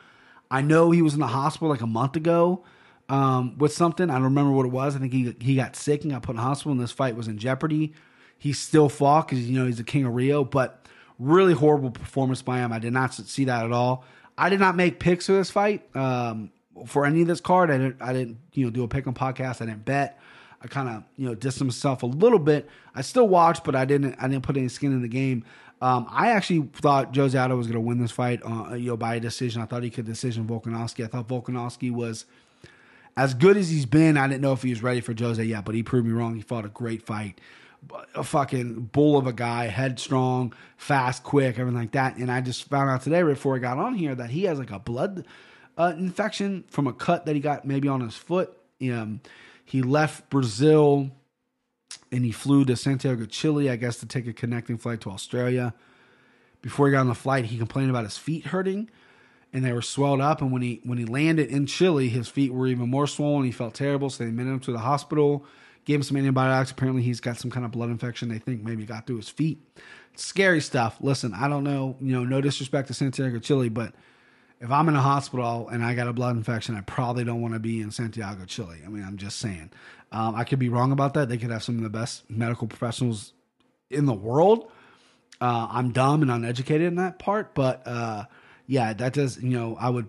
I know he was in the hospital like a month ago um, with something. I don't remember what it was. I think he he got sick and got put in the hospital, and this fight was in jeopardy. He still fought because you know he's the king of Rio, but really horrible performance by him. I did not see that at all. I did not make picks for this fight um, for any of this card. I didn't. I didn't. You know, do a pick on podcast. I didn't bet. I kind of you know dissed myself a little bit. I still watched, but I didn't. I didn't put any skin in the game. Um, I actually thought Jose Aldo was going to win this fight, uh, you know, by a decision. I thought he could decision Volkanovski. I thought Volkanovski was as good as he's been. I didn't know if he was ready for Jose yet, but he proved me wrong. He fought a great fight a fucking bull of a guy, headstrong, fast, quick, everything like that. And I just found out today, right before I got on here, that he has like a blood uh, infection from a cut that he got maybe on his foot. Um, he left Brazil and he flew to Santiago, Chile, I guess, to take a connecting flight to Australia. Before he got on the flight, he complained about his feet hurting and they were swelled up. And when he when he landed in Chile, his feet were even more swollen. He felt terrible, so they admitted him to the hospital gave him some antibiotics. Apparently, he's got some kind of blood infection. They think maybe got through his feet. Scary stuff. Listen, I don't know. You know, no disrespect to Santiago, Chile, but if I'm in a hospital and I got a blood infection, I probably don't want to be in Santiago, Chile. I mean, I'm just saying. Um, I could be wrong about that. They could have some of the best medical professionals in the world. Uh, I'm dumb and uneducated in that part, but uh, yeah, that does. You know, I would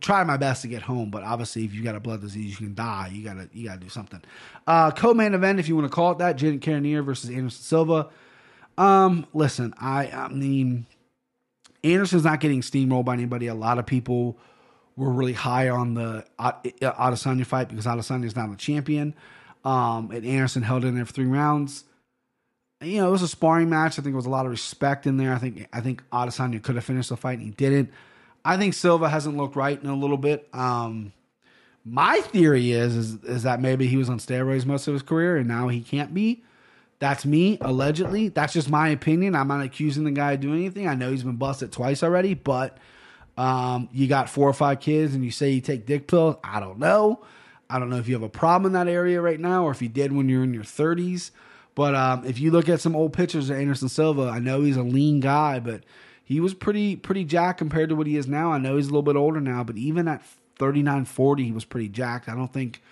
try my best to get home, but obviously, if you got a blood disease, you can die. You gotta you gotta do something. Uh, co-main event, if you want to call it that, Jared Cannonier versus Anderson Silva. Um, listen, I I mean, Anderson's not getting steamrolled by anybody. A lot of people were really high on the Adesanya fight because Adesanya is not a champion. Um, and Anderson held in there for three rounds. You know, it was a sparring match. I think there was a lot of respect in there. I think I think Adesanya could have finished the fight and he didn't. I think Silva hasn't looked right in a little bit. Um, my theory is, is is that maybe he was on steroids most of his career and now he can't be. That's me, allegedly. That's just my opinion. I'm not accusing the guy of doing anything. I know he's been busted twice already, but um, you got four or five kids and you say you take dick pills. I don't know. I don't know if you have a problem in that area right now or if you did when you're in your 30s. But um, if you look at some old pictures of Anderson Silva, I know he's a lean guy, but he was pretty pretty jacked compared to what he is now. I know he's a little bit older now, but even at 39, 40, he was pretty jacked. I don't think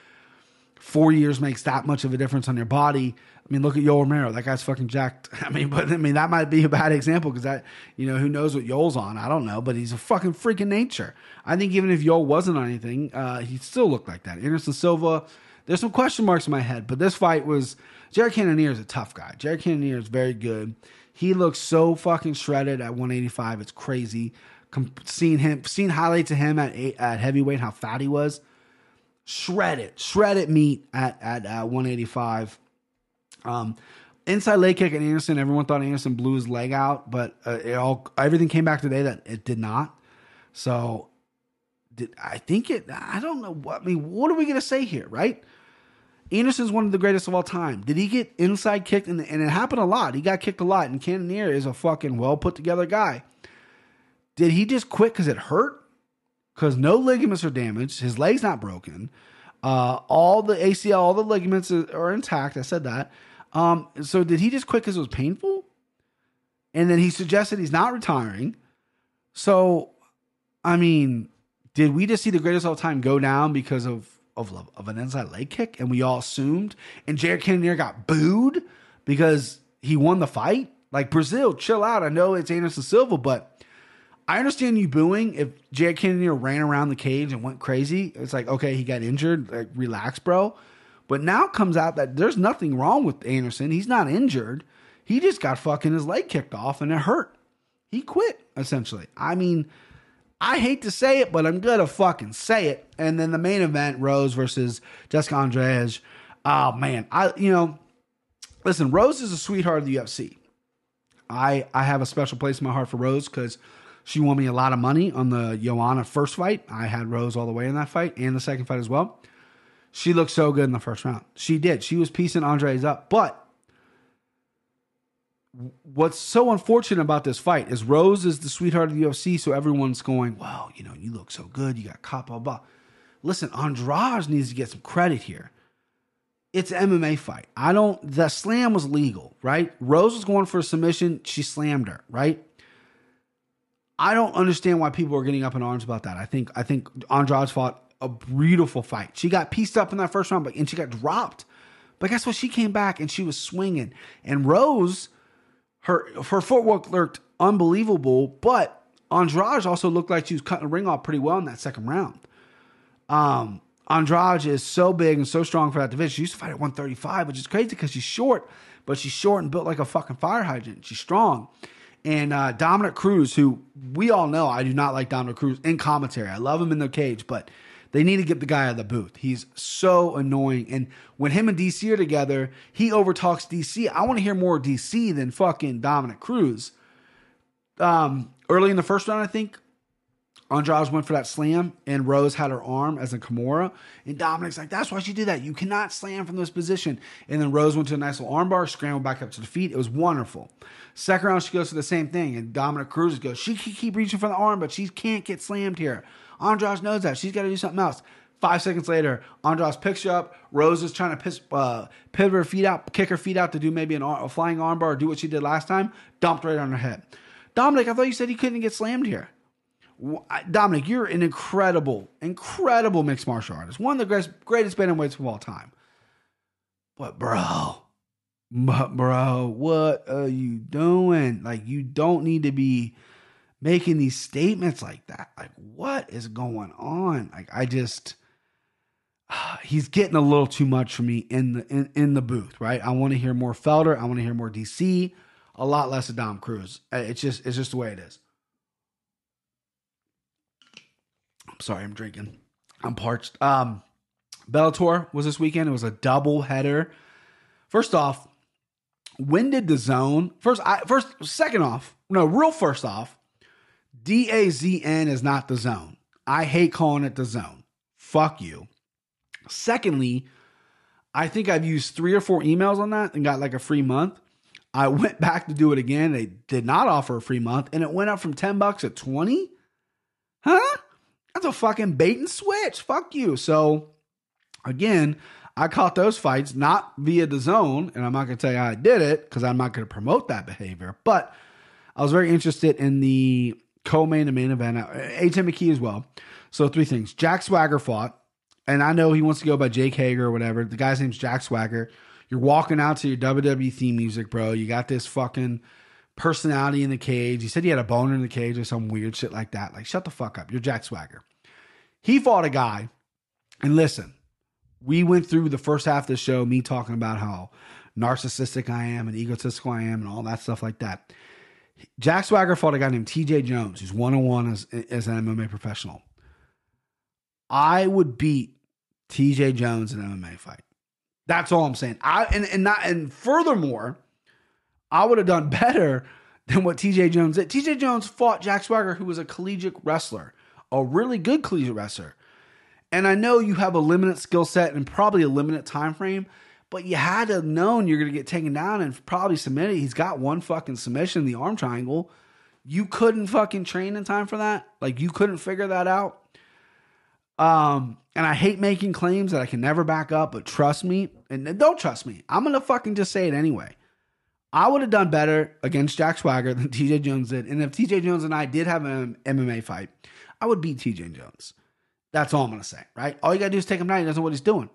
four years makes that much of a difference on your body. I mean, look at Yoel Romero. That guy's fucking jacked. I mean, but I mean, that might be a bad example because that, you know, who knows what Yoel's on? I don't know, but he's a fucking freaking nature. I think even if Yoel wasn't on anything, uh, he still looked like that. Anderson Silva, there's some question marks in my head, but this fight was Jared Cannonier is a tough guy. Jared Cannonier is very good. He looks so fucking shredded at 185. It's crazy. Com- seeing him, seeing highlights of him at at heavyweight, how fat he was, shredded, shredded meat at at uh, 185. Um, inside leg kick at Anderson. Everyone thought Anderson blew his leg out, but uh, it all everything came back today that it did not. So, did I think it? I don't know what. I mean, what are we gonna say here, right? Anderson's one of the greatest of all time. Did he get inside kicked? And, it happened a lot. He got kicked a lot. And Cannonier is a fucking well put together guy. Did he just quit because it hurt? Because no ligaments are damaged. His leg's not broken. Uh, all the ACL, all the ligaments are, are intact. I said that. Um, so did he just quit because it was painful? And then he suggested he's not retiring. So, I mean, did we just see the greatest of all time go down because of of, of an inside leg kick? And we all assumed, and Jared Cannonier got booed because he won the fight. Like Brazil, chill out. I know it's Anderson Silva, but I understand you booing if Jared Cannonier ran around the cage and went crazy. It's like okay, he got injured. Like relax, bro. But now comes out that there's nothing wrong with Anderson. He's not injured. He just got fucking his leg kicked off and it hurt. He quit essentially. I mean I hate to say it, but I'm gonna fucking say it. And then the main event, Rose versus Jessica Andrade. Oh man, I you know, listen, Rose is a sweetheart of the UFC. I I have a special place in my heart for Rose because she won me a lot of money on the Joanna first fight. I had Rose all the way in that fight and the second fight as well. She looked so good in the first round. She did. She was piecing Andres up, but what's so unfortunate about this fight is Rose is the sweetheart of the UFC, so everyone's going, "Wow, you know, you look so good. You got cop, blah blah." Listen, Andrade needs to get some credit here. It's an MMA fight. I don't. The slam was legal, right? Rose was going for a submission. She slammed her, right? I don't understand why people are getting up in arms about that. I think I think Andrade fought a beautiful fight. She got pieced up in that first round, but and she got dropped. But guess what? She came back and she was swinging. And Rose her her footwork looked unbelievable, but Andrade also looked like she was cutting the ring off pretty well in that second round. Um, Andrade is so big and so strong for that division. She used to fight at 135, which is crazy because she's short, but she's short and built like a fucking fire hydrant. She's strong. And uh, Dominick Cruz, who we all know I do not like Dominick Cruz in commentary. I love him in the cage, but they need to get the guy out of the booth. He's so annoying. And when him and DC are together, he overtalks DC. I want to hear more DC than fucking Dominick Cruz. Um, early in the first round, I think Andrade went for that slam, and Rose had her arm as a Kimura. And Dominick's like, that's why she did that. You cannot slam from this position. And then Rose went to a nice little armbar, scrambled back up to the feet. It was wonderful. Second round, she goes to the same thing, and Dominick Cruz goes, she can keep reaching for the arm, but she can't get slammed here. Andrade knows that. She's got to do something else. Five seconds later, Andrade picks her up. Rose is trying to piss, uh, pivot her feet out, kick her feet out to do maybe an, a flying armbar or do what she did last time. Dumped right on her head. Dominick, I thought you said he couldn't get slammed here. Dominick, you're an incredible, incredible mixed martial artist. One of the greatest, greatest bantamweights of all time. But bro, but bro, what are you doing? Like you don't need to be making these statements like that. Like, what is going on? Like, I just he's getting a little too much for me in the in, in the booth, right? I want to hear more Felder. I want to hear more DC. A lot less of Dom Cruz. It's just it's just the way it is. I'm sorry, I'm drinking. I'm parched. Um, Bellator was this weekend. It was a double header. First off, when did the zone first? I first second off, no, real first off. D A Z N is not the zone. I hate calling it the zone. Fuck you. Secondly, I think I've used three or four emails on that and got like a free month. I went back to do it again. They did not offer a free month and it went up from 10 bucks to 20. Huh? That's a fucking bait and switch. Fuck you. So again, I caught those fights not via the zone, and I'm not to tell you how I did it because I'm not to promote that behavior. But I was very interested in the co-main and main event. Uh, A.J. McKee as well. So three things. Jack Swagger fought, and I know he wants to go by Jake Hager or whatever. The guy's name's Jack Swagger. You're walking out to your WWE theme music, bro. You got this fucking personality in the cage. He said he had a boner in the cage or some weird shit like that. Like, shut the fuck up. You're Jack Swagger. He fought a guy, and listen, we went through the first half of the show, me talking about how narcissistic I am and egotistical I am and all that stuff like that. Jack Swagger fought a guy named TJ Jones, who's one on one as an MMA professional. I would beat TJ Jones in an MMA fight. That's all I'm saying. I and, and not and furthermore, I would have done better than what TJ Jones did. TJ Jones fought Jack Swagger, who was a collegiate wrestler, a really good collegiate wrestler. And I know you have a limited skill set and probably a limited time frame, but you had to have known you're going to get taken down and probably submitted. He's got one fucking submission the arm triangle. You couldn't fucking train in time for that. Like you couldn't figure that out. Um, and I hate making claims that I can never back up, but trust me, and don't trust me. I'm gonna fucking just say it anyway. I would have done better against Jack Swagger than TJ Jones did. And if TJ Jones and I did have an MMA fight, I would beat TJ Jones. That's all I'm to say, right? All you got to do is take him down. He doesn't know what he's doing.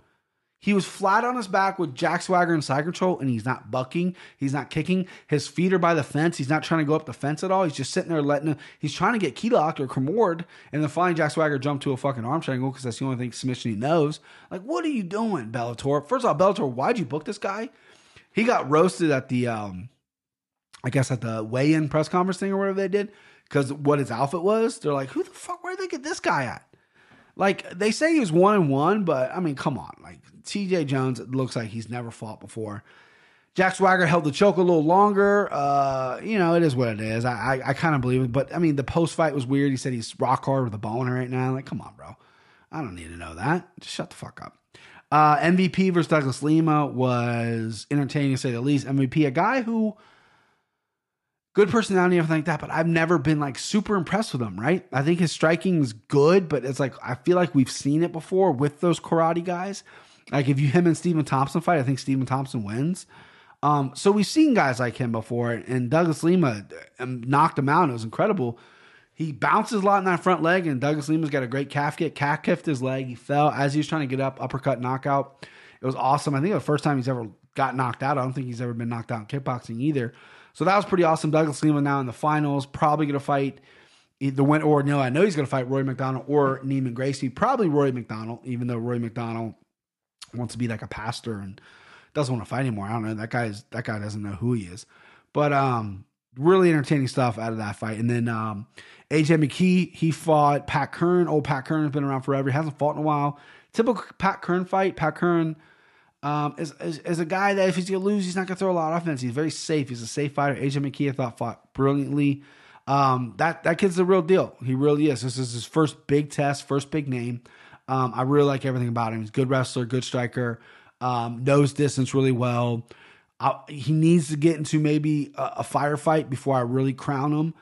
He was flat on his back with Jack Swagger and side control, and he's not bucking. He's not kicking. His feet are by the fence. He's not trying to go up the fence at all. He's just sitting there letting him. He's trying to get key locked or Cremord, and then finally Jack Swagger jumped to a fucking arm triangle because that's the only thing submission he knows. Like, what are you doing, Bellator? First of all, Bellator, why'd you book this guy? He got roasted at the um, I guess at the weigh-in press conference thing or whatever they did, because what his outfit was, they're like, "Who the fuck? Where did they get this guy at?" Like they say he was one and one, but I mean, come on, like T.J. Jones looks like he's never fought before. Jack Swagger held the choke a little longer. Uh, you know, it is what it is. I I, I kind of believe it, but I mean, the post fight was weird. He said he's rock hard with a boner right now. Like, come on, bro. I don't need to know that. Just shut the fuck up. Uh, MVP versus Douglas Lima was entertaining to say the least. MVP, a guy who good personality everything like that, but I've never been like super impressed with him, right? I think his striking is good, but it's like I feel like we've seen it before with those karate guys. Like if you him and Stephen Thompson fight, I think Stephen Thompson wins. Um, so we've seen guys like him before, and Douglas Lima um, knocked him out. It was incredible. He bounces a lot in that front leg, and Douglas Lima's got a great calf kick. Calf kicked his leg. He fell as he was trying to get up, uppercut, knockout. It was awesome. I think the first time he's ever got knocked out. I don't think he's ever been knocked out in kickboxing either. So that was pretty awesome. Douglas Lima now in the finals, probably going to fight the win or no, I know he's going to fight Rory MacDonald or Neiman Gracie. Probably Rory MacDonald, even though Rory MacDonald wants to be like a pastor and doesn't want to fight anymore. I don't know. That guy's that guy doesn't know who he is. But um really entertaining stuff out of that fight. And then um AJ McKee, he fought Pat Curran. Old Pat Curran's been around forever. He hasn't fought in a while. Typical Pat Curran fight. Pat Curran um, is, is, is, a guy that if he's gonna lose, he's not gonna throw a lot of offense. He's very safe. He's a safe fighter. AJ McKee, I thought, fought brilliantly. Um, that that kid's the real deal. He really is. This is his first big test, first big name. Um, I really like everything about him. He's a good wrestler, good striker, um, knows distance really well. I, he needs to get into maybe a, a firefight before I really crown him.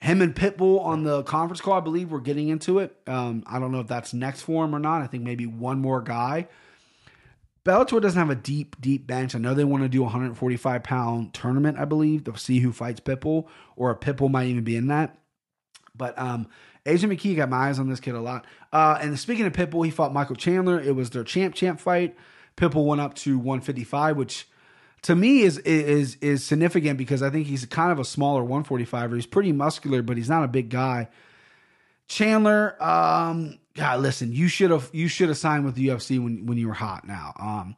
Him and Pitbull on the conference call, I believe we're getting into it. Um, I don't know if that's next for him or not. I think maybe one more guy. Bellator doesn't have a deep, deep bench. I know they want to do a 145 pound tournament, I believe, to see who fights Pitbull, or a Pitbull might even be in that. But um, AJ McKee got my eyes on this kid a lot. Uh, and speaking of Pitbull, he fought Michael Chandler. It was their champ champ fight. Pitbull went up to 155, which to me is is is significant because I think he's kind of a smaller 145er. He's pretty muscular, but he's not a big guy. Chandler, um, God, listen, you should have you should have signed with the UFC when when you were hot. Now, um,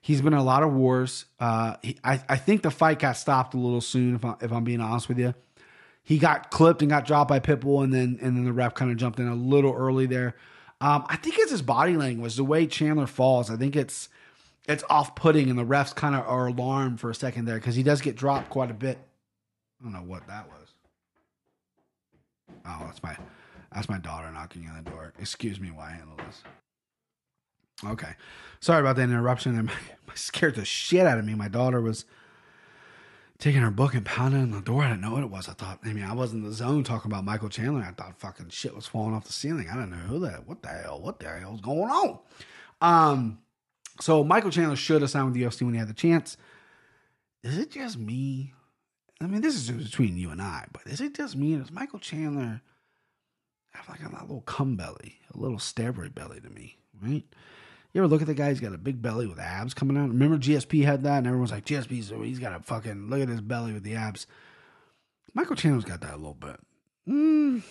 he's been in a lot of wars. Uh, he, I I think the fight got stopped a little soon. If I, if I'm being honest with you, he got clipped and got dropped by Pitbull, and then and then the ref kind of jumped in a little early there. Um, I think it's his body language, the way Chandler falls. I think it's it's off putting, and the refs kind of are alarmed for a second there because he does get dropped quite a bit. I don't know what that was. Oh, that's my that's my daughter knocking on the door. Excuse me why I handle this. Okay. Sorry about that interruption. It scared the shit out of me. My daughter was taking her book and pounding on the door. I didn't know what it was. I thought, I mean, I was in the zone talking about Michael Chandler. I thought fucking shit was falling off the ceiling. I didn't know who that, what the hell, what the hell's going on. Um, so Michael Chandler should have signed with the UFC when he had the chance. Is it just me? I mean, this is between you and I, but is it just me? Is Michael Chandler have like a little cum belly, a little steroid belly to me, right? You ever look at the guy? He's got a big belly with abs coming out. Remember GSP had that, and everyone's like, GSP's he's got a fucking look at his belly with the abs. Michael Chandler's got that a little bit. Mm.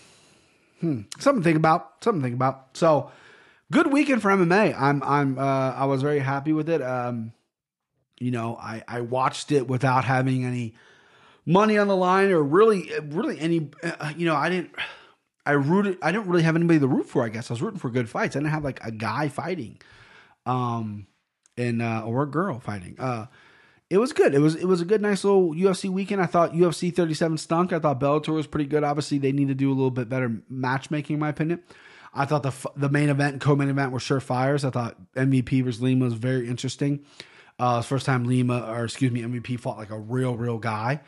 Hmm. Something to think about. Something to think about. So, good weekend for MMA. I'm I'm uh, I was very happy with it. Um, you know, I I watched it without having any money on the line or really really any. Uh, you know, I didn't. I rooted. I didn't really have anybody to root for. I guess I was rooting for good fights. I didn't have like a guy fighting, um, and uh, or girl fighting. Uh, it was good. It was it was a good, nice little UFC weekend. I thought UFC 37 stunk. I thought Bellator was pretty good. Obviously, they need to do a little bit better matchmaking, in my opinion. I thought the the main event and co-main event were surefires. I thought MVP versus Lima was very interesting. Uh, first time Lima, or excuse me, MVP fought like a real, real guy,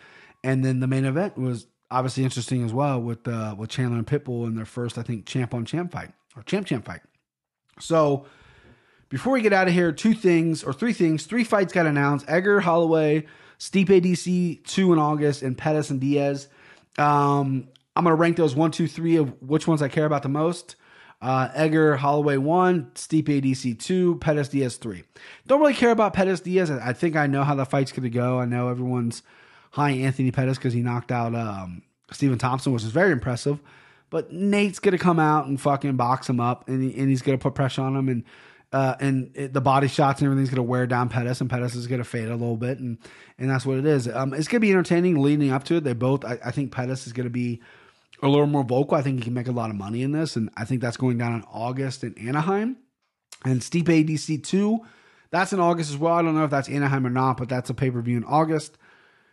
and then the main event was obviously interesting as well with uh, with Chandler and Pitbull in their first, I think, champ on champ fight or champ champ fight. So before we get out of here, two things or three things. Three fights got announced: Edgar Holloway, Stipe DC two in August, and Pettis and Diaz. Um, I'm gonna rank those one, two, three of which ones I care about the most. Uh, Edgar Holloway one, Stipe DC two, Pettis Diaz three. Don't really care about Pettis Diaz. I think I know how the fight's gonna go. I know everyone's high Anthony Pettis because he knocked out um, Stephen Thompson, which is very impressive. But Nate's gonna come out and fucking box him up, and, and he's gonna put pressure on him, and uh, and it, the body shots and everything's gonna wear down Pettis, and Pettis is gonna fade a little bit, and and that's what it is. Um, it's gonna be entertaining leading up to it. They both, I, I think Pettis is gonna be a little more vocal. I think he can make a lot of money in this, and I think that's going down in August in Anaheim. And Stipe DC two, that's in August as well. I don't know if that's Anaheim or not, but that's a pay per view in August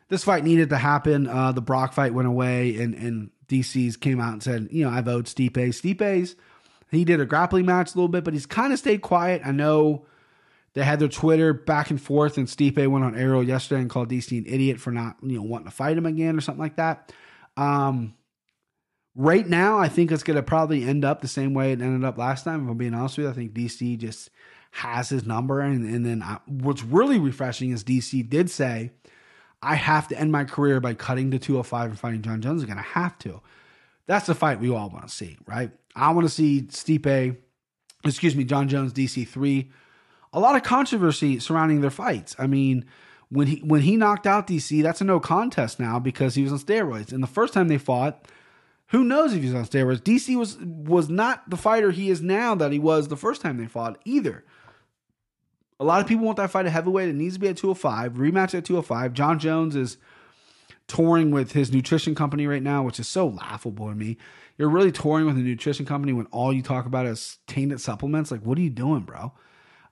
this fight needed to happen. Uh, the Brock fight went away, and and DC's came out and said, you know, I vote Stipe. Stipe's he did a grappling match a little bit, but he's kind of stayed quiet. I know they had their Twitter back and forth, and Stipe went on Arrow yesterday and called DC an idiot for not you know wanting to fight him again or something like that. Um, right now, I think it's going to probably end up the same way it ended up last time. If I'm being honest with you, I think DC just has his number, and and then I, what's really refreshing is DC did say I have to end my career by cutting to 205 and fighting Jon Jones again. I have to. That's the fight we all want to see, right? I want to see Stipe, excuse me, Jon Jones DC3. A lot of controversy surrounding their fights. I mean, when he when he knocked out DC, that's a no contest now because he was on steroids. And the first time they fought, who knows if he's on steroids? DC was was not the fighter he is now that he was the first time they fought either. A lot of people want that fight at heavyweight. It needs to be at 205. Rematch at 205. Jon Jones is touring with his nutrition company right now, which is so laughable to me. You're really touring with a nutrition company when all you talk about is tainted supplements. Like, what are you doing, bro?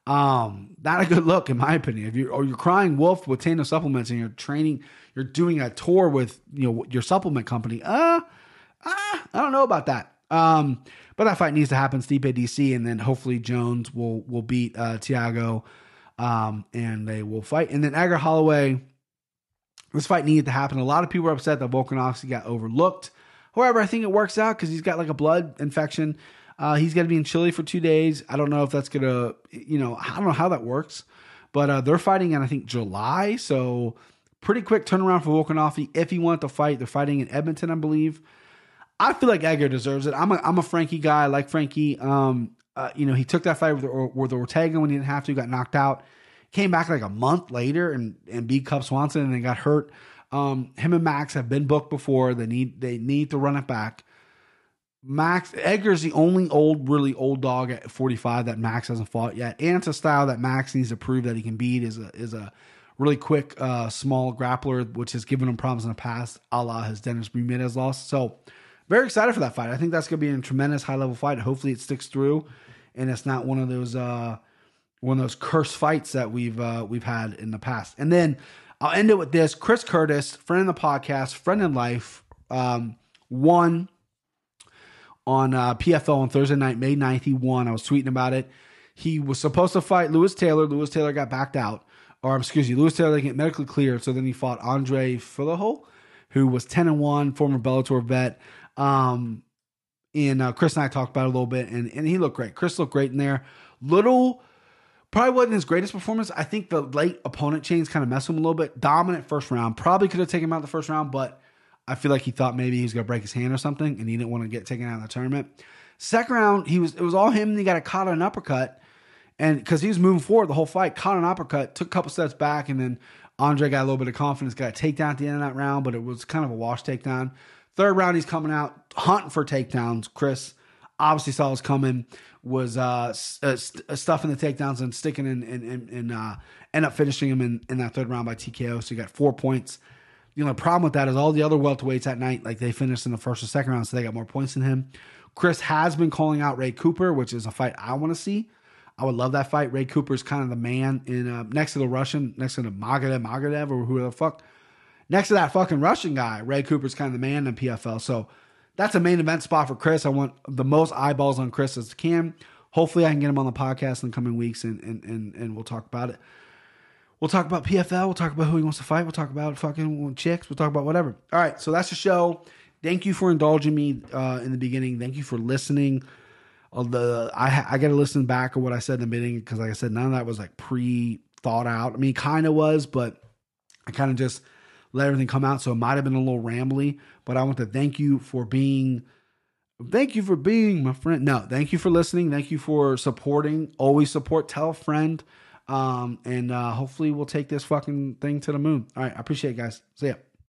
Um, not a good look, in my opinion. If you or you're crying wolf with tainted supplements and you're training, you're doing a tour with you know your supplement company. Uh, uh I don't know about that. Um, but that fight needs to happen. Stipe DC, and then hopefully Jones will will beat uh, Thiago, um, and they will fight. And then Edgar Holloway. This fight needed to happen. A lot of people are upset that Volkanovski got overlooked. However, I think it works out because he's got like a blood infection. Uh, he's going to be in Chile for two days. I don't know if that's going to, you know, I don't know how that works, but uh, they're fighting in I think July, so pretty quick turnaround for Volkanovski if he wanted to fight. They're fighting in Edmonton, I believe. I feel like Edgar deserves it. I'm a I'm a Frankie guy. I like Frankie. Um, uh, you know, he took that fight with, with Ortega when he didn't have to, got knocked out. Came back like a month later and and beat Cub Swanson and then got hurt. Um, him and Max have been booked before. They need they need to run it back. Max Edgar's the only old, really old dog at 45 that Max hasn't fought yet. And it's a style that Max needs to prove that he can beat. is a is a really quick, uh, small grappler, which has given him problems in the past, a la his Dennis Bermudez loss. So very excited for that fight. I think that's going to be a tremendous high level fight. Hopefully, it sticks through, and it's not one of those uh, one of those cursed fights that we've uh, we've had in the past. And then I'll end it with this: Chris Curtis, friend of the podcast, friend in life, um, won on uh, PFL on Thursday night, May 9th. He won. I was tweeting about it. He was supposed to fight Lewis Taylor. Lewis Taylor got backed out, or excuse me, Lewis Taylor didn't get medically cleared. So then he fought Andre Fialho, who was 10 and one, former Bellator vet. Um, and uh, Chris and I talked about it a little bit, and, and he looked great. Chris looked great in there. Little, probably wasn't his greatest performance. I think the late opponent chains kind of messed him a little bit. Dominant first round. Probably could have taken him out the first round, but I feel like he thought maybe he was going to break his hand or something, and he didn't want to get taken out of the tournament. Second round, he was it was all him, and he got a caught on an uppercut, and because he was moving forward the whole fight, caught an uppercut, took a couple steps back, and then Andre got a little bit of confidence, got a takedown at the end of that round, but it was kind of a wash takedown. Third round, he's coming out hunting for takedowns. Chris obviously saw us coming, was uh, uh, stuffing the takedowns and sticking in, and, and, and uh, end up finishing him in, in that third round by TKO. So he got four points. The only problem with that is all the other welterweights that night, like they finished in the first or second round, so they got more points than him. Chris has been calling out Ray Cooper, which is a fight I want to see. I would love that fight. Ray Cooper is kind of the man in uh, next to the Russian, next to the Magadev, Magadev, or who the fuck next to that fucking Russian guy, Ray Cooper's kind of the man in PFL. So that's a main event spot for Chris. I want the most eyeballs on Chris as I can. Hopefully, I can get him on the podcast in the coming weeks, and and and, and we'll talk about it. We'll talk about PFL. We'll talk about who he wants to fight. We'll talk about fucking chicks. We'll talk about whatever. All right, so that's the show. Thank you for indulging me uh, in the beginning. Thank you for listening. The I I got to listen back to what I said in the beginning because, like I said, none of that was like pre thought out. I mean, kind of was, but I kind of just let everything come out. So it might have been a little rambly, but I want to thank you for being. Thank you for being my friend. No, thank you for listening. Thank you for supporting. Always support. Tell a friend. Um, and uh, hopefully we'll take this fucking thing to the moon. All right. I appreciate it, guys. See ya.